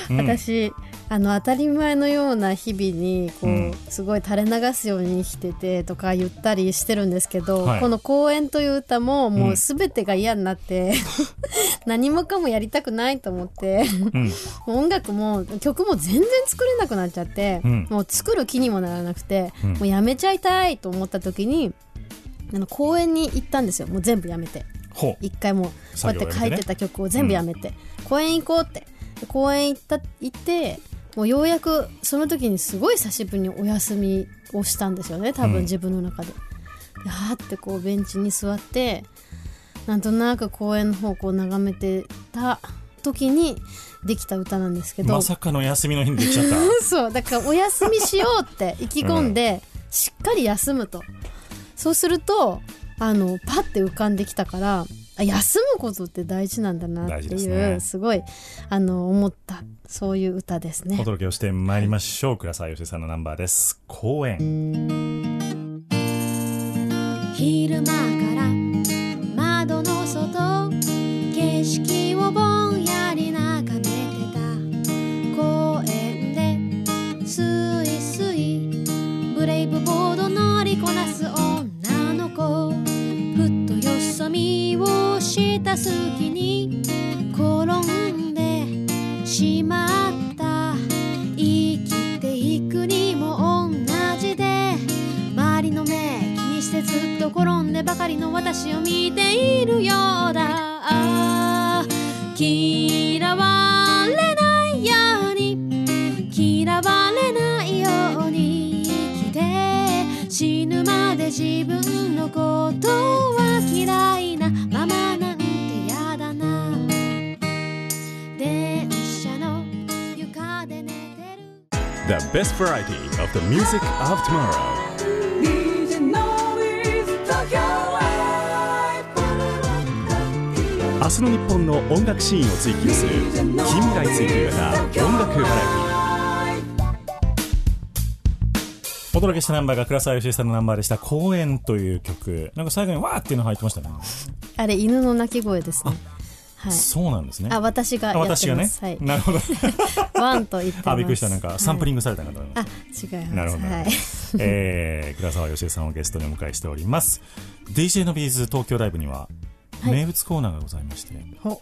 うん。私、あの当たり前のような日々にこう、うん。すごい垂れ流すように生きててとか言ったりしてるんですけど、はい。この「公演」という歌ももうん。う全てが嫌になって、*laughs* 何もかもやりたくないと思ってうん。*laughs* もう音楽も曲も全然作れなくなっちゃって、うん。もう作る気にもならなくて、うん。もうやめちゃいたいと思った時にあの公演に行ったんですよ。もう全部やめて。一回もうこうやって書いてた曲を全部やめて、公園行こうって。で公園行った行ってもうようやくその時にすごい久しぶりにお休みをしたんですよね。多うん。分自分の中で。ではーってこうベンチに座ってなんとなく公園の方をこう眺めてた時にできた歌なんですけど、まさかの休みの日にできちゃった。*laughs* そうだからお休みしようって意気込んで、しっかり休むと。そうするとあのパッて浮かんできたからあ休むことって大事なんだなっていうねすごいあの思ったそういう歌ですねお。届けをしてまいりましょう。倉沢よしさんのナンバーです。公演。昼間からた隙に転んでしまった生きていくにも同じで周りの目気にしてずっと転んでばかりの私を見ているようだ。嫌われないように嫌われないように生きて死ぬまで自分のことは嫌い The best variety of the music of tomorrow. 明日の日本の音楽シーンを追求する。近未来追求型音楽バラエティ。お届けしたナンバーが倉沢義恵さんのナンバーでした「公園」という曲。なんか最後に「わー」っていうの入ってましたね、あれ犬の鳴き声ですねはい。そうなんですね。あ私が私がね、はい。なるほど。*laughs* ワンと言ってあびっくりした。なんかサンプリングされたかと思います、あ違います。なるほど、はい、*laughs* えー、倉沢義恵さんをゲストにお迎えしております。DJ のビーズ東京ライブにははい。名物コーナーがございまして、ほ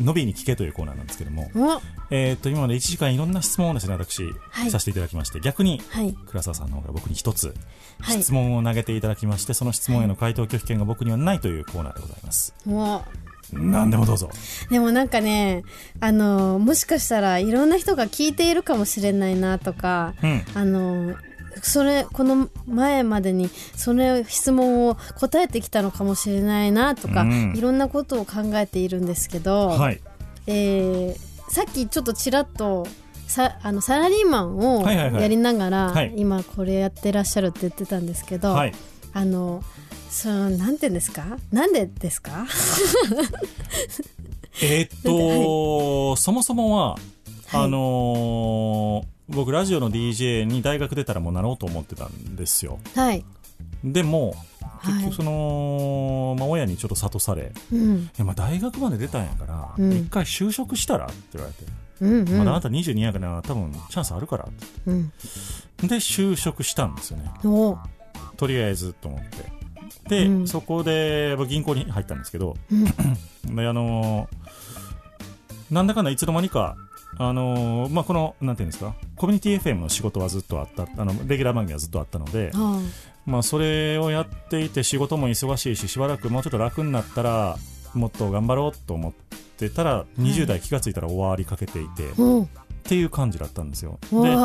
のびに聞けというコーナーなんですけども、お。えー、と今まで1時間いろんな質問をですね私、はい。させていただきまして逆にはい。倉沢さんの方が僕に一つはい。質問を投げていただきまして、その質問への回答拒否権が僕にはないというコーナーでございます。も何でもどうぞ。うでもなんかねあのもしかしたらいろんな人が聞いているかもしれないなとかうん。あのそれこの前までにその質問を答えてきたのかもしれないなとか、うん。いろんなことを考えているんですけど、はい。えーさっきちょっとちらっとさあのサラリーマンをはいはいはい。やりながら、はい。今これやってらっしゃるって言ってたんですけど、はい。あのそのなんて言うんですか？なんでですか？えーっと、そもそもは、はい。あのー僕ラジオの DJ に大学出たらもうなろうと思ってたんですよ。はい、でも結はい。局その、まあ、親にちょっと諭されうん。いやまあ大学まで出たんやから、うん。一回就職したらって言われて、うんうん。まだあなた22やから多分チャンスあるからって。うん。で就職したんですよね。お。とりあえずと思ってで、うん。そこで僕銀行に入ったんですけど、うん。*clears throat* であのーなんだかんだいつの間にかあのーまあ、このなんていうんですかコミュニティ FM の仕事はずっとあったあのレギュラー番組はずっとあったので、はまあ、それをやっていて仕事も忙しいししばらくもうちょっと楽になったらもっと頑張ろうと思ってたら20代気がついたら終わりかけていて、っあおうていう感じだったんですよ。で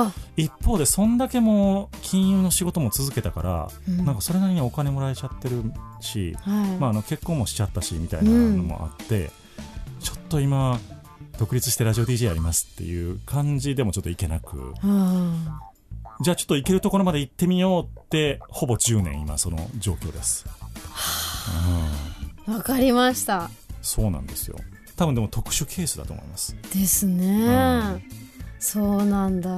一方でそんだけもう金融の仕事も続けたから、うん。なんかそれなりにお金もらえちゃってるし、はい、まあ、あの結婚もしちゃったしみたいなのもあって、ちょっと今独立してラジオ DJ やりますっていう感じでもちょっといけなく。はじゃあちょっと行けるところまで行ってみようってほぼ10年今その状況です、うん、かりました。そうなんですよ。多分でも特殊ケースだと思います。ですね、うんそうなんだ。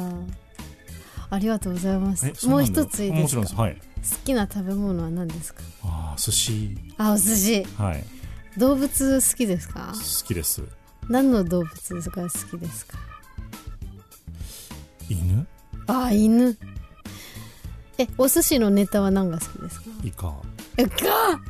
ありがとうございます。もう一ついいですか？もちろんです。はい。好きな食べ物は何ですか？あー寿司。あお寿司。はい。動物好きですか？好きです。何の動物が好きですか？犬？あ犬。えお寿司のネタは何が好きですか？イカ。イカ？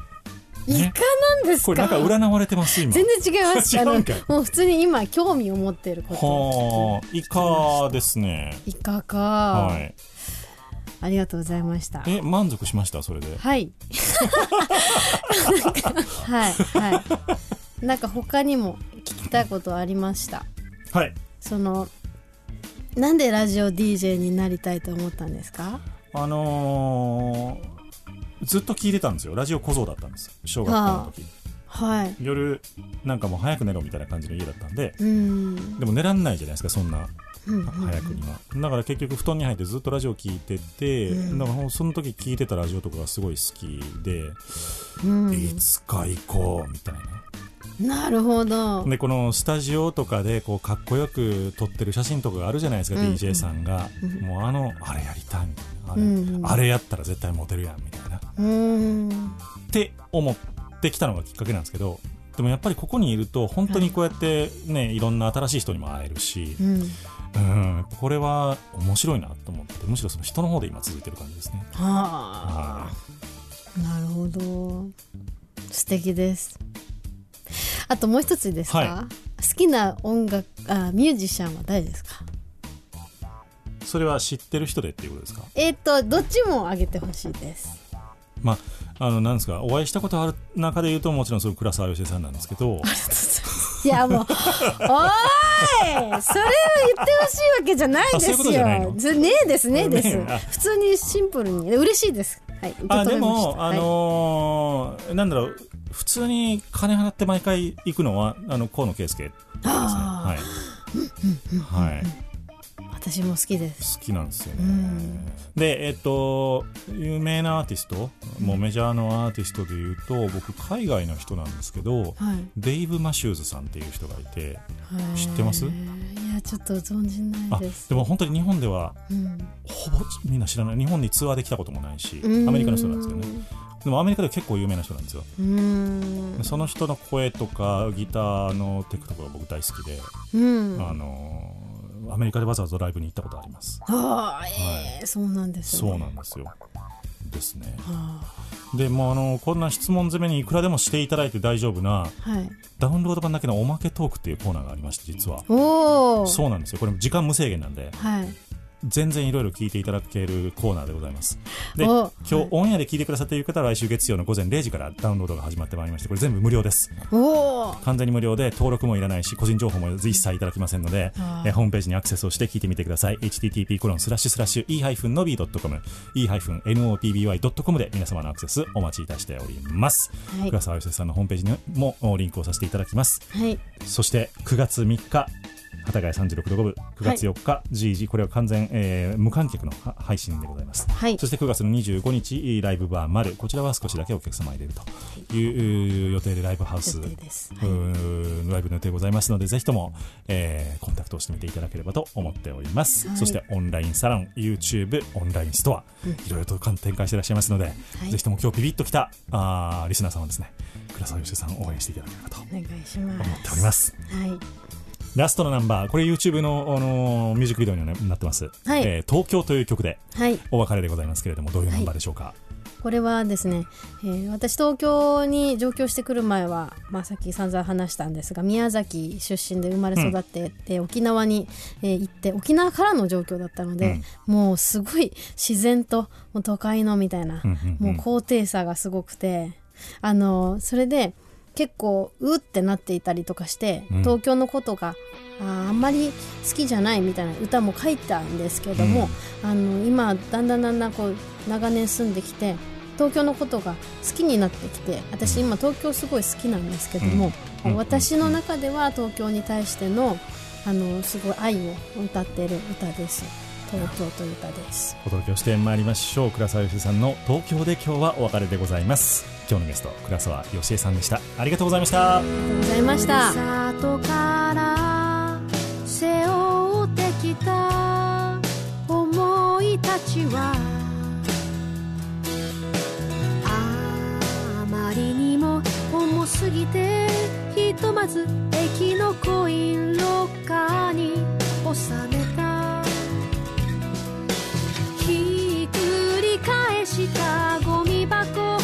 イねカなんですか？これなんか占われてます今。全然違います。違うもう普通に今興味を持っていること。はあイカですね。イカか、はい。ありがとうございました。え満足しました？それで。はい。はいはい。なんか他にも聞きたいことありました？はい。そのなんでラジオ DJ になりたいと思ったんですか？あのーずっと聞いてたんですよ。ラジオ小僧だったんです。小学校の時。はい。夜なんかもう早く寝ろみたいな感じの家だったんで。うん。でも寝らんないじゃないですかそんな。うん早くには。だから結局布団に入ってずっとラジオ聞いてて、うん。だからその時聞いてたラジオとかがすごい好きで、うん。いつか行こうみたいななるほど。でこのスタジオとかでこうかっこよく撮ってる写真とかがあるじゃないですか、うん DJ さんが、うん。もうあのあれやりたいみたいな。あれ,、うんあれやったら絶対モテるやんみたいな。うんって思ってきたのがきっかけなんですけどでもやっぱりここにいると本当にこうやってね、い、ろんな新しい人にも会えるし、うん。うん、これは面白いなと思ってむしろその人の方で今続いてる感じですね。ははあなるほど。素敵ですあともう一ついいですか、は好きな音楽あミュージシャンは誰ですか？い、それは知ってる人でっていうことですか？えっ、とどっちもあげてほしいです。まああのなんですかお会いしたことある中で言うともちろんその倉沢芳恵さんなんですけど。*laughs* いやもう *laughs* おーいそれを言ってほしいわけじゃないですよ。ずねえですねえです。普通にシンプルに嬉しいです。はいあでも、あのーなんだろう普通に金払って毎回行くのはあの河野圭介ですね。はい、はい私も好きです。好きなんですよね。でえっと有名なアーティストもうメジャーのアーティストでいうと僕海外の人なんですけど、はい。デイブ・マシューズさんっていう人がいてはい知ってます？いやちょっと存じないあです。でも本当に日本ではうん。ほぼみんな知らない。日本にツアーで来たこともないしアうん。メリカの人なんですけどね。でもアメリカでは結構有名な人なんですよ。その人の声とかギターのテクとかが僕大好きで、うん。あのーアメリカでわざわざライブに行ったことあります。ああええそうなんですね。そうなんですよ。ですね。はでもうあのこんな質問攻めにいくらでもしていただいて大丈夫なあはい。ダウンロード版だけのおまけトークっていうコーナーがありまして実は。そうなんですよ。これ時間無制限なんで。はい全然いろいろ聞いていただけるコーナーでございます。でお。今日オンエアで聞いてくださっている方は来週月曜の午前0時からダウンロードが始まってまいりましてこれ全部無料です。完全に無料で登録もいらないし個人情報も一切いただきませんのでえー。ホームページにアクセスをして聞いてみてください。http コロンスラッシュスラッシュ e-nobby.com e-nobby.com で皆様のアクセスお待ちいたしております、はい。倉沢よしさんのホームページにもおリンクをさせていただきます。はい。そして9月3日幡ヶ谷36度5分9月4日、GG これは完全、えー無観客のは配信でございます。はい。そして9月の25日ライブバー丸。こちらは少しだけお客様入れるとい。う予定でライブハウス予定です。うーライブの予定ございますのでぜひとも、えーコンタクトをしてみていただければと思っております、はい。そしてオンラインサロン YouTube オンラインストア、いろいろと展開していらっしゃいますので、い。ぜひとも今日ビビッときたあーリスナーさんはですね。倉沢よしさんを応援していただければとお願いしま思すっております。はいラストのナンバー。これ YouTube の、あのーミュージックビデオにななってます、はい。えー東京という曲ではい。お別れでございますけれどもどういうナンバーでしょうか、これはですね、えー私東京に上京してくる前は、まあ、さっき散々話したんですが宮崎出身で生まれ育って、で沖縄に、えー行って沖縄からの状況だったので、もうすごい自然ともう都会のみたいな、うんうんうん。もう高低差がすごくてあのそれで結構うってなっていたりとかして、うん。東京のことがあーあんまり好きじゃないみたいな歌も書いたんですけども、あの今だんだんだんだんこう長年住んできて東京のことが好きになってきて私今東京すごい好きなんですけども、うん。私の中では東京に対してのあのすごい愛を歌ってる歌です東京という歌です。お届けをしてまいりましょう。倉沢よしえさんの東京で今日はお別れでございます。今日のゲスト倉沢よしえさんでした。ありがとうございました。ありがとうございました。里から背負ってきた。思いたちは。あまりにも重すぎてひとまず駅のコインロッカーに収め返したゴミ箱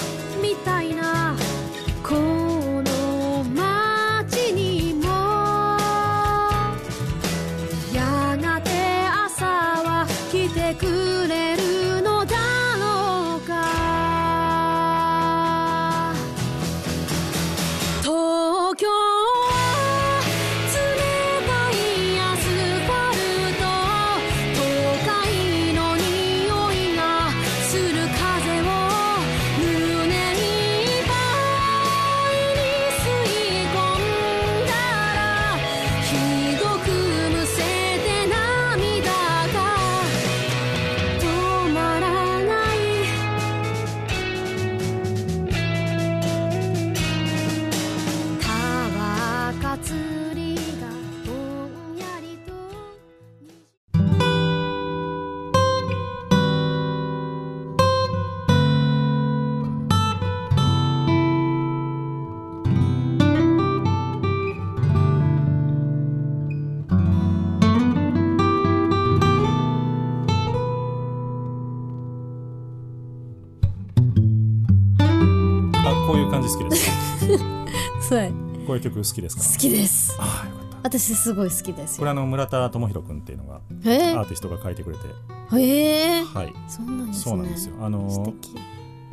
あこういう感じ好きですかはいこういう曲好きですか？好きです。ああよかった。私すごい好きですよ。これあの村田智弘君っていうのがえ？アーティストが書いてくれて。ー、え。ー、はい。そうなんですね。そうなんですよ。あの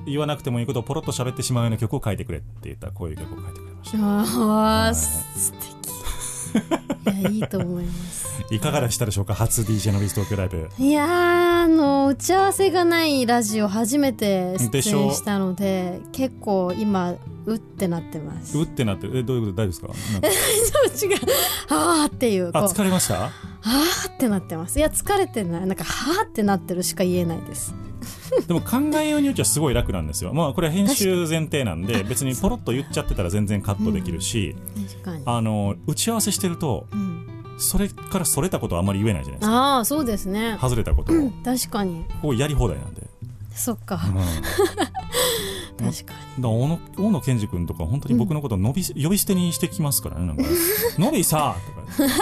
言わなくてもいいことをポロッと喋ってしまうような曲を書いてくれって言ったらこういう曲を書いてくれました。ああ、はい。素敵いやいいと思います。いかがでしたでしょうか？初 DJ のビス東京ライブ。いやーあの打ち合わせがないラジオ初めて出演したので結構今うってなってます。うってなってえどういうこと？大丈夫ですか？*laughs* 違う。あーっていうあ疲れました？あーってなってます。いや疲れてない。なんかはーってなってるしか言えないですでも考えようによってはすごい楽なんですよ。まあこれは編集前提なんで別にポロッと言っちゃってたら全然カットできるし、あの打ち合わせしてるとうん。それからそれたことはあんまり言えないじゃないですか。ああそうですね。外れたことを。確かに。ここやり放題なんで、そっか。うん、*laughs* 確から小野大野健二君とか本当に僕のことを伸び、呼び捨てにしてきますからねなんか「*laughs* 伸びさ!」とか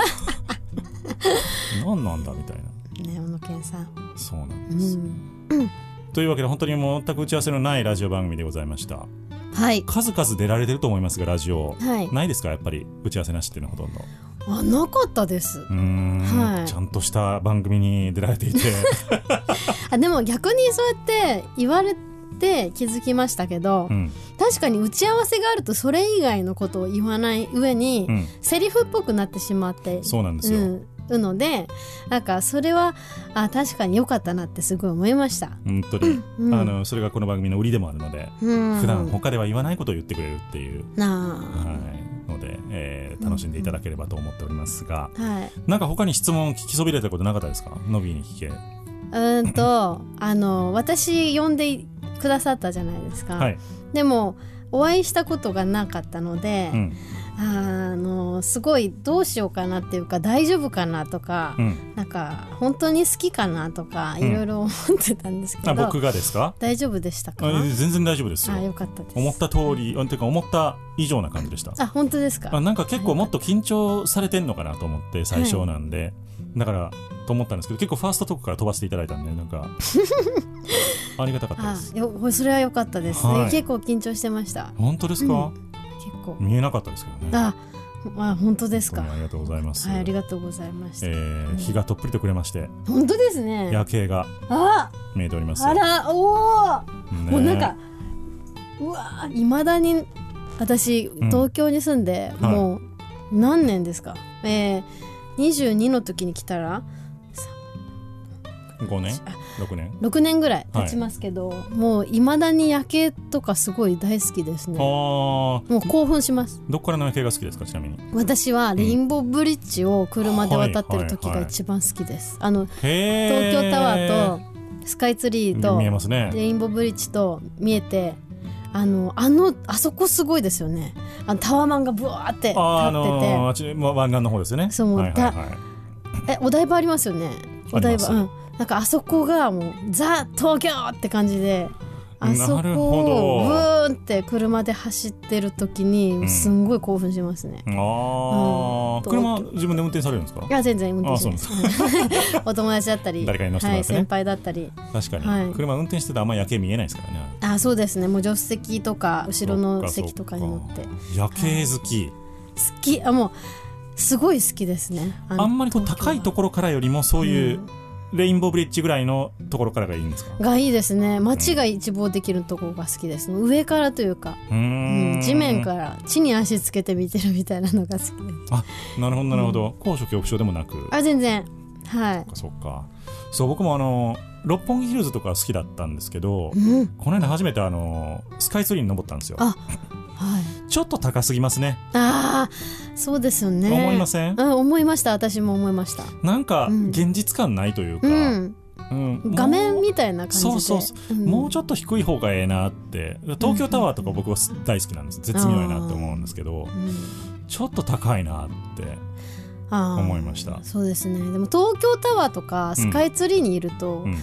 何なんだみたいな。にね小野健さん。そうなんうです、んというわけで本当にもう全く打ち合わせのないラジオ番組でございました。はい。数々出られてると思いますがラジオ。はい。ないですかやっぱり打ち合わせなしっていうのはほとんど。あなかったです。うーん、はい。ちゃんとした番組に出られていて。*laughs* あでも逆にそうやって言われて気づきましたけど、うん確かに打ち合わせがあるとそれ以外のことを言わない上に、うんセリフっぽくなってしまってそうなんですよ、うんうのでなんかそれはあ確かに良かったなってすごい思いました、本当に、うん。あのそれがこの番組の売りでもあるので、うん、普段他では言わないことを言ってくれるっていう、なはい、ので、えー楽しんでいただければと思っておりますが、あはい。なんか他に質問聞きそびれたことなかったですか？のびに聞け。うーんと *laughs* あの私呼んでくださったじゃないですか、はい、でもお会いしたことがなかったので、うんあのすごいどうしようかなっていうか大丈夫かなとか、うん、なんか本当に好きかなとかうん。いろいろ思ってたんですけど、あ僕がですか？大丈夫でしたか？あ全然大丈夫ですよ。あよかったです。思った通りあてか思った以上な感じでした。あ本当ですか？あなんか結構もっと緊張されてんのかなと思って最初なんで、だからと思ったんですけど結構ファーストトークから飛ばしていただいたんでなんか *laughs* ありがたかったあです。よそれは良かったです、はい。結構緊張してました。本当ですか、結構。見えなかったですけどね。ああ本当ですか。ありがとうございます、はいありがとうございました、えー日がとっぷりとくれまして。本当ですね。夜景があ見えております。あらおお、ねもうなんかうわいまだに私ん。東京に住んで、はい。もう何年ですか。えー、22の時に来たら5年？あ6年？6年ぐらい経ちますけど、もういまだに夜景とかすごい大好きですね。あ。もう興奮します。ーどっからの夜景が好きですか？ちなみに。私はレインボーブリッジを車で渡ってる時がはいはいはい一番好きです、あのへ東京タワーとスカイツリーと見えますね。レインボーブリッジと見えてあのあのあそこすごいですよね。あのタワマンがブワーって立ってて、あのー湾岸の方ですよね。そうはいはいはい。えお台場ありますよね。お台場うんなんかあそこがもうザ東京って感じであそこをブーンって車で走ってる時ん。にすんごい興奮しますね、あうん。あ車自分で運転されるんですか？いや全然運転しない。です *laughs* お友達だったり誰かに乗せてもはい、先輩だったり。確かに、はい。車運転してたらあんま夜景見えないですからね。あそうですね。もう助手席とか後ろの席とかに乗って。夜景好き、好き。あもうすごい好きですね。のあんまりこう高いところからよりもそういううんレインボーブリッジぐらいのところからがいいんですか？がいいですね。街が一望できるところが好きです。上からというか、うん。ん、地面から地に足つけて見てるみたいなのが好きです。あなるほどなるほど、高所恐怖症でもなく。あ全然。はい。そっか。そう僕もあの六本木ヒルズとか好きだったんですけど、うん。この間初めてあのスカイツリーに登ったんですよ。あはいちょっと高すぎますね。ああそうですよね。思いません？うん思いました。私も思いました。なんかうん。現実感ないというか、うん。うん。画面みたいな感じで。そうそうそう。ん。もうちょっと低い方がええなって。東京タワーとか僕は大好きなんです。絶妙やなって思うんですけど。うん。ちょっと高いなって。思いました。そうですね。でも東京タワーとかスカイツリーにいると、うん。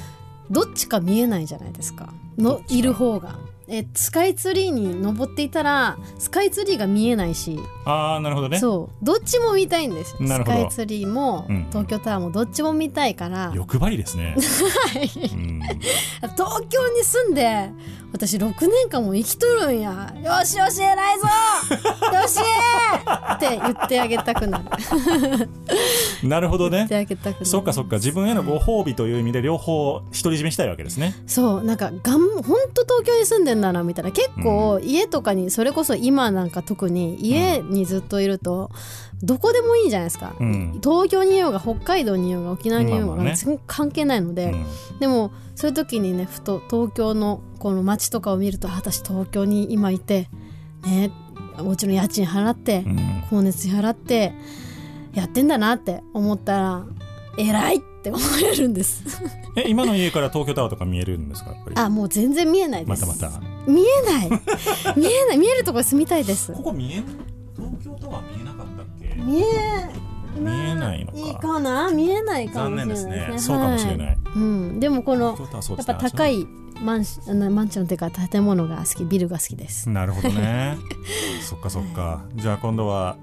どっちか見えないじゃないですか。のいる方がえスカイツリーに登っていたらスカイツリーが見えないし、ああなるほどね。そう。どっちも見たいんです。スカイツリーも、うん。東京タワーもどっちも見たいから。欲張りですね、*laughs* はい。うん、東京に住んで私6年間も生きとるんや。よしよし偉いぞ。よし。って言ってあげたくなる。*laughs* なるほどね。言ってあげたくなる。そっかそっか。自分へのご褒美という意味で両方独り占めしたいわけですね。そう。なんかがん本当東京に住んでるんだなみたいな。結構家とかにそれこそ今なんか特に家にずっといるとどこでもいいじゃないですか、うん。東京にいようが北海道にいようが沖縄にいようがね。全然関係ないので、うん。でもそういう時にねふと東京のこの街とかを見るとあ私東京に今いてねもちろん家賃払ってうん。光熱費払ってやってんだなって思ったら偉いって思えるんです。え今の家から東京タワーとか見えるんですか？やっぱり。あもう全然見えないでますたまた。見えない。見えない。見えるところに住みたいです。ここ見え東京タワー見えなかったっけ？見え見えないのか。いいかな？見えないかもしれないですね。残念ですね。そうかもしれない。はうん、でもこの東京タワーそうやっぱ高いマンシマンションっていうか建物が好きビルが好きです。なるほどね。そっかそっか。じゃあ今度は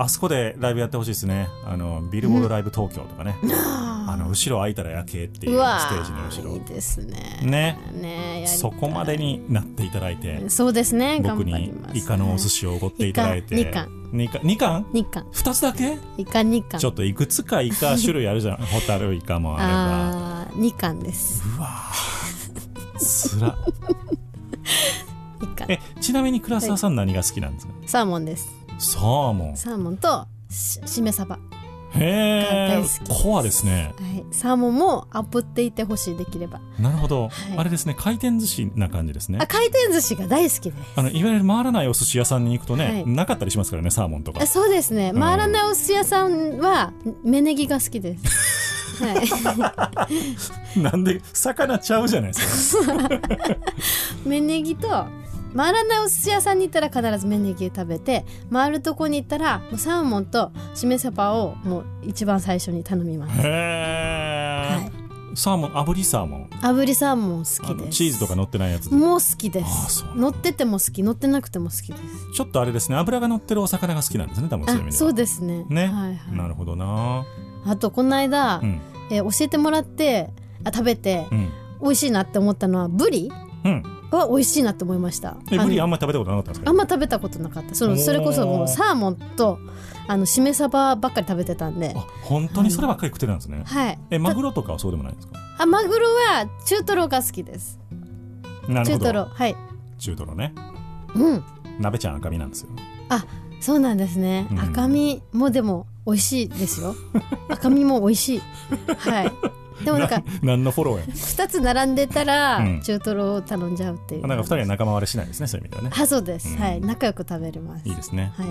あそこでライブやってほしいですね。あのビルボードライブ東京とかね、あの後ろ空いたら夜景っていうステージの後ろ。いいですね。ね。ねそこまでになっていただいて。そうですね。僕にイカのお寿司をおごっていただいて。イカ二貫二貫日韓二つだけ？イカ日韓ちょっといくつかイカ種類あるじゃん。ホタルイカもあれば。*laughs* あー日韓です。うわつら *laughs* えちなみに倉沢さん何が好きなんですか？サーモンですサーモン。サーモンとししめ鯖。はへえコアですね。い。サーモンもアップっていてほしいできれば。なるほど、はい。あれですね回転寿司な感じですね。あ回転寿司が大好きです。あのいわゆる回らないお寿司屋さんに行くとね、はい。なかったりしますからねサーモンとか。あそうですね。ん。回らないお寿司屋さんは芽ネギが好きです。はい。*laughs* なんで魚ちゃうじゃないですか。*laughs* 芽ネギと回らないお寿司屋さんに行ったら必ず芽ネギ食べて回るとこに行ったらもうサーモンとしめ鯖をもう一番最初に頼みます、へえ、はい、サーモン炙りサーモン。炙りサーモン好きです。チーズとか乗ってないやつで。もう好きであす乗ってても好き。乗ってなくても好きです。ちょっとあれですね。油が乗ってるお魚が好きなんですね多分そうそうですね。ね、はいはい、なるほどな。あとこの間、うん。えー教えてもらってあ食べてうん。美味しいなって思ったのはブリ？うんは美味しいなって思いました。えブリあんまり食べたことなかったんですか？あんま食べたことなかった。そのそれこそもうサーモンとあのしめ鯖ばっかり食べてたんで。あ本当にそればっかり食ってるんですね、はい。えマグロとかはそうでもないんですか？あマグロは中トロが好きです。中なるほど。トロはい。中トロね。うん。鍋ちゃん赤身なんですよ。あそうなんですね、うん。赤身もでも美味しいですよ。赤身も美味しい。はいでもなんか何のフォローや。2つ並んでたらうん。中トロを頼んじゃうっていう。なんか二人は仲間割れしないですねそういう意味ではね。あそうです、うん。はい。仲良く食べれます。いいですね。は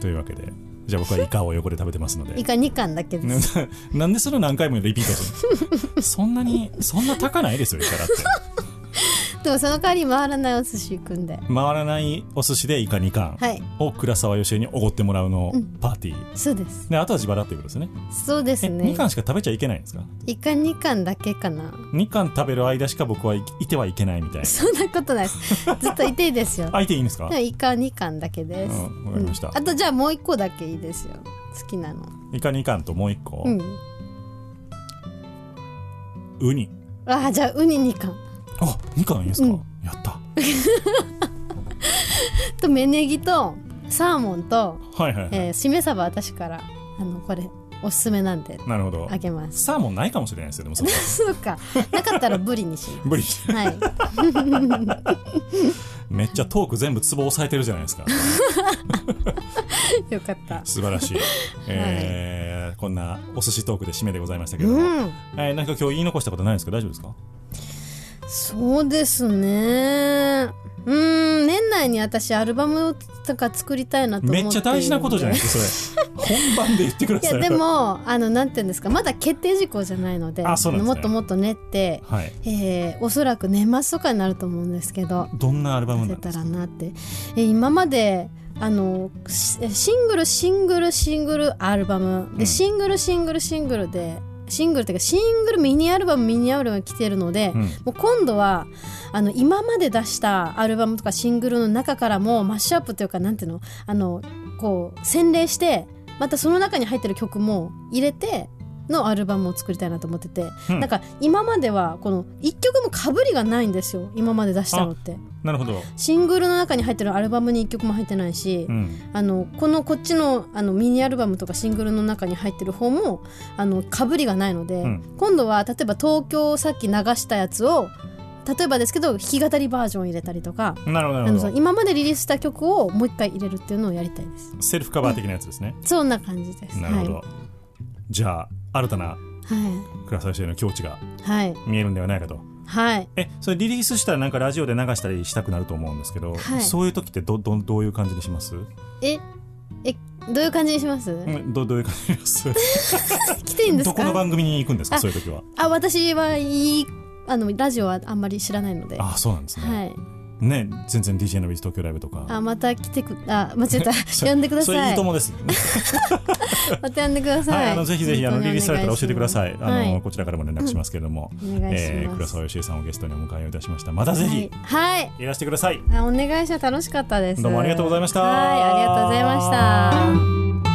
というわけで。じゃあ僕はイカを横で食べてますので。い *laughs* イカ2貫だけでねす。*laughs* なんでそれを何回もリピートするの？*laughs* そんなにそんな高ないですよイカだってでもその代わり回らないお寿司行くんで。回らないお寿司でイカ2貫はい。を倉沢よしえにおごってもらうのをうん。パーティー、そうです。であとは自腹っていうことですね。えそうですね。2貫しか食べちゃいけないんですか？イカ2貫だけかな。2貫食べる間しか僕はいいてはいけないみたいな。そんなことないです。*laughs* ずっといていいですよ。相手いいんですか？でもイカ2貫だけです、うんわかりました。うん。あとじゃあもう1個だけいいですよ。好きなの。イカ2貫ともう1個、うん。ウニ。あじゃあウニ2貫あ2貫いいんですか、うん。やった。と芽ネギとサーモンと、はいはいはい、えー、しめ鯖私からあのこれおすすめなんでなるほど。あげます。サーモンないかもしれないですよでもそれ *laughs* そうか。なかったらブリにしま *laughs* ブリ。すはい。*laughs* めっちゃトーク全部ツボ押さえてるじゃないですか。よかった。素晴らしい、えーこんなお寿司トークで締めでございましたけども、うん。えーなんか今日言い残したことないですか？大丈夫ですか？そうですね。うん年内に私アルバムとか作りたいなと思って。めっちゃ大事なことじゃないですかそれ。本番で言ってください。いやでもあのなんていうんですかまだ決定事項じゃないのであそうなんですね。もっともっと練って、はい。えーおそらく年末とかになると思うんですけどどんなアルバム出せたなんですか？らなって、えー今まであのシシングルシングルシングルアルバム。で、うん。シングルシングルシングルでシングルっていうかシングルミニアルバムミニアルバム来てるので、うん。もう今度はあの今まで出したアルバムとかシングルの中からもマッシュアップというかなんていうの？あのこう洗礼してまたその中に入ってる曲も入れてのアルバムを作りたいなと思ってて、うん。なんか今まではこの1曲もかぶりがないんですよ今まで出したのって。なるほど、シングルの中に入ってるアルバムに1曲も入ってないし、うん、あのこのこっちのあのミニアルバムとかシングルの中に入ってる方もあのかぶりがないので、うん。今度は例えば東京さっき流したやつを例えばですけど弾き語りバージョン入れたりとかなるほど今までリリースした曲をもう一回入れるっていうのをやりたいです。セルフカバー的なやつですね、そんな感じです。なるほど、じゃあ新たなはい。倉沢氏への境地が見えるんではないかと。はい。えそれリリースしたらなんかラジオで流したりしたくなると思うんですけど、はい。そういう時ってどどどういう感じにします、ええどういう感じにします、うん、どどういう感じにします？*laughs* 来ていいんですどこのか番組に行くんですか？あそういう時は。あ私はいいあのラジオはあんまり知らないので。あそうなんですね、はいね全然 DJ のビーズ東京ライブとか。あまた来てくあ間違えた。*laughs* そ呼んでくだそれさいいいともです。*laughs* また呼んでください、はい、あのぜひぜひあのリリースされたら教えてください。あの、はい。こちらからも連絡しますけれども、お願いしえー、倉沢義恵さんをゲストにお迎えをいたしました。またぜひ、はい、はい。いらしてください。あお願いします楽しかったです。どうもありがとうございました。はいありがとうございました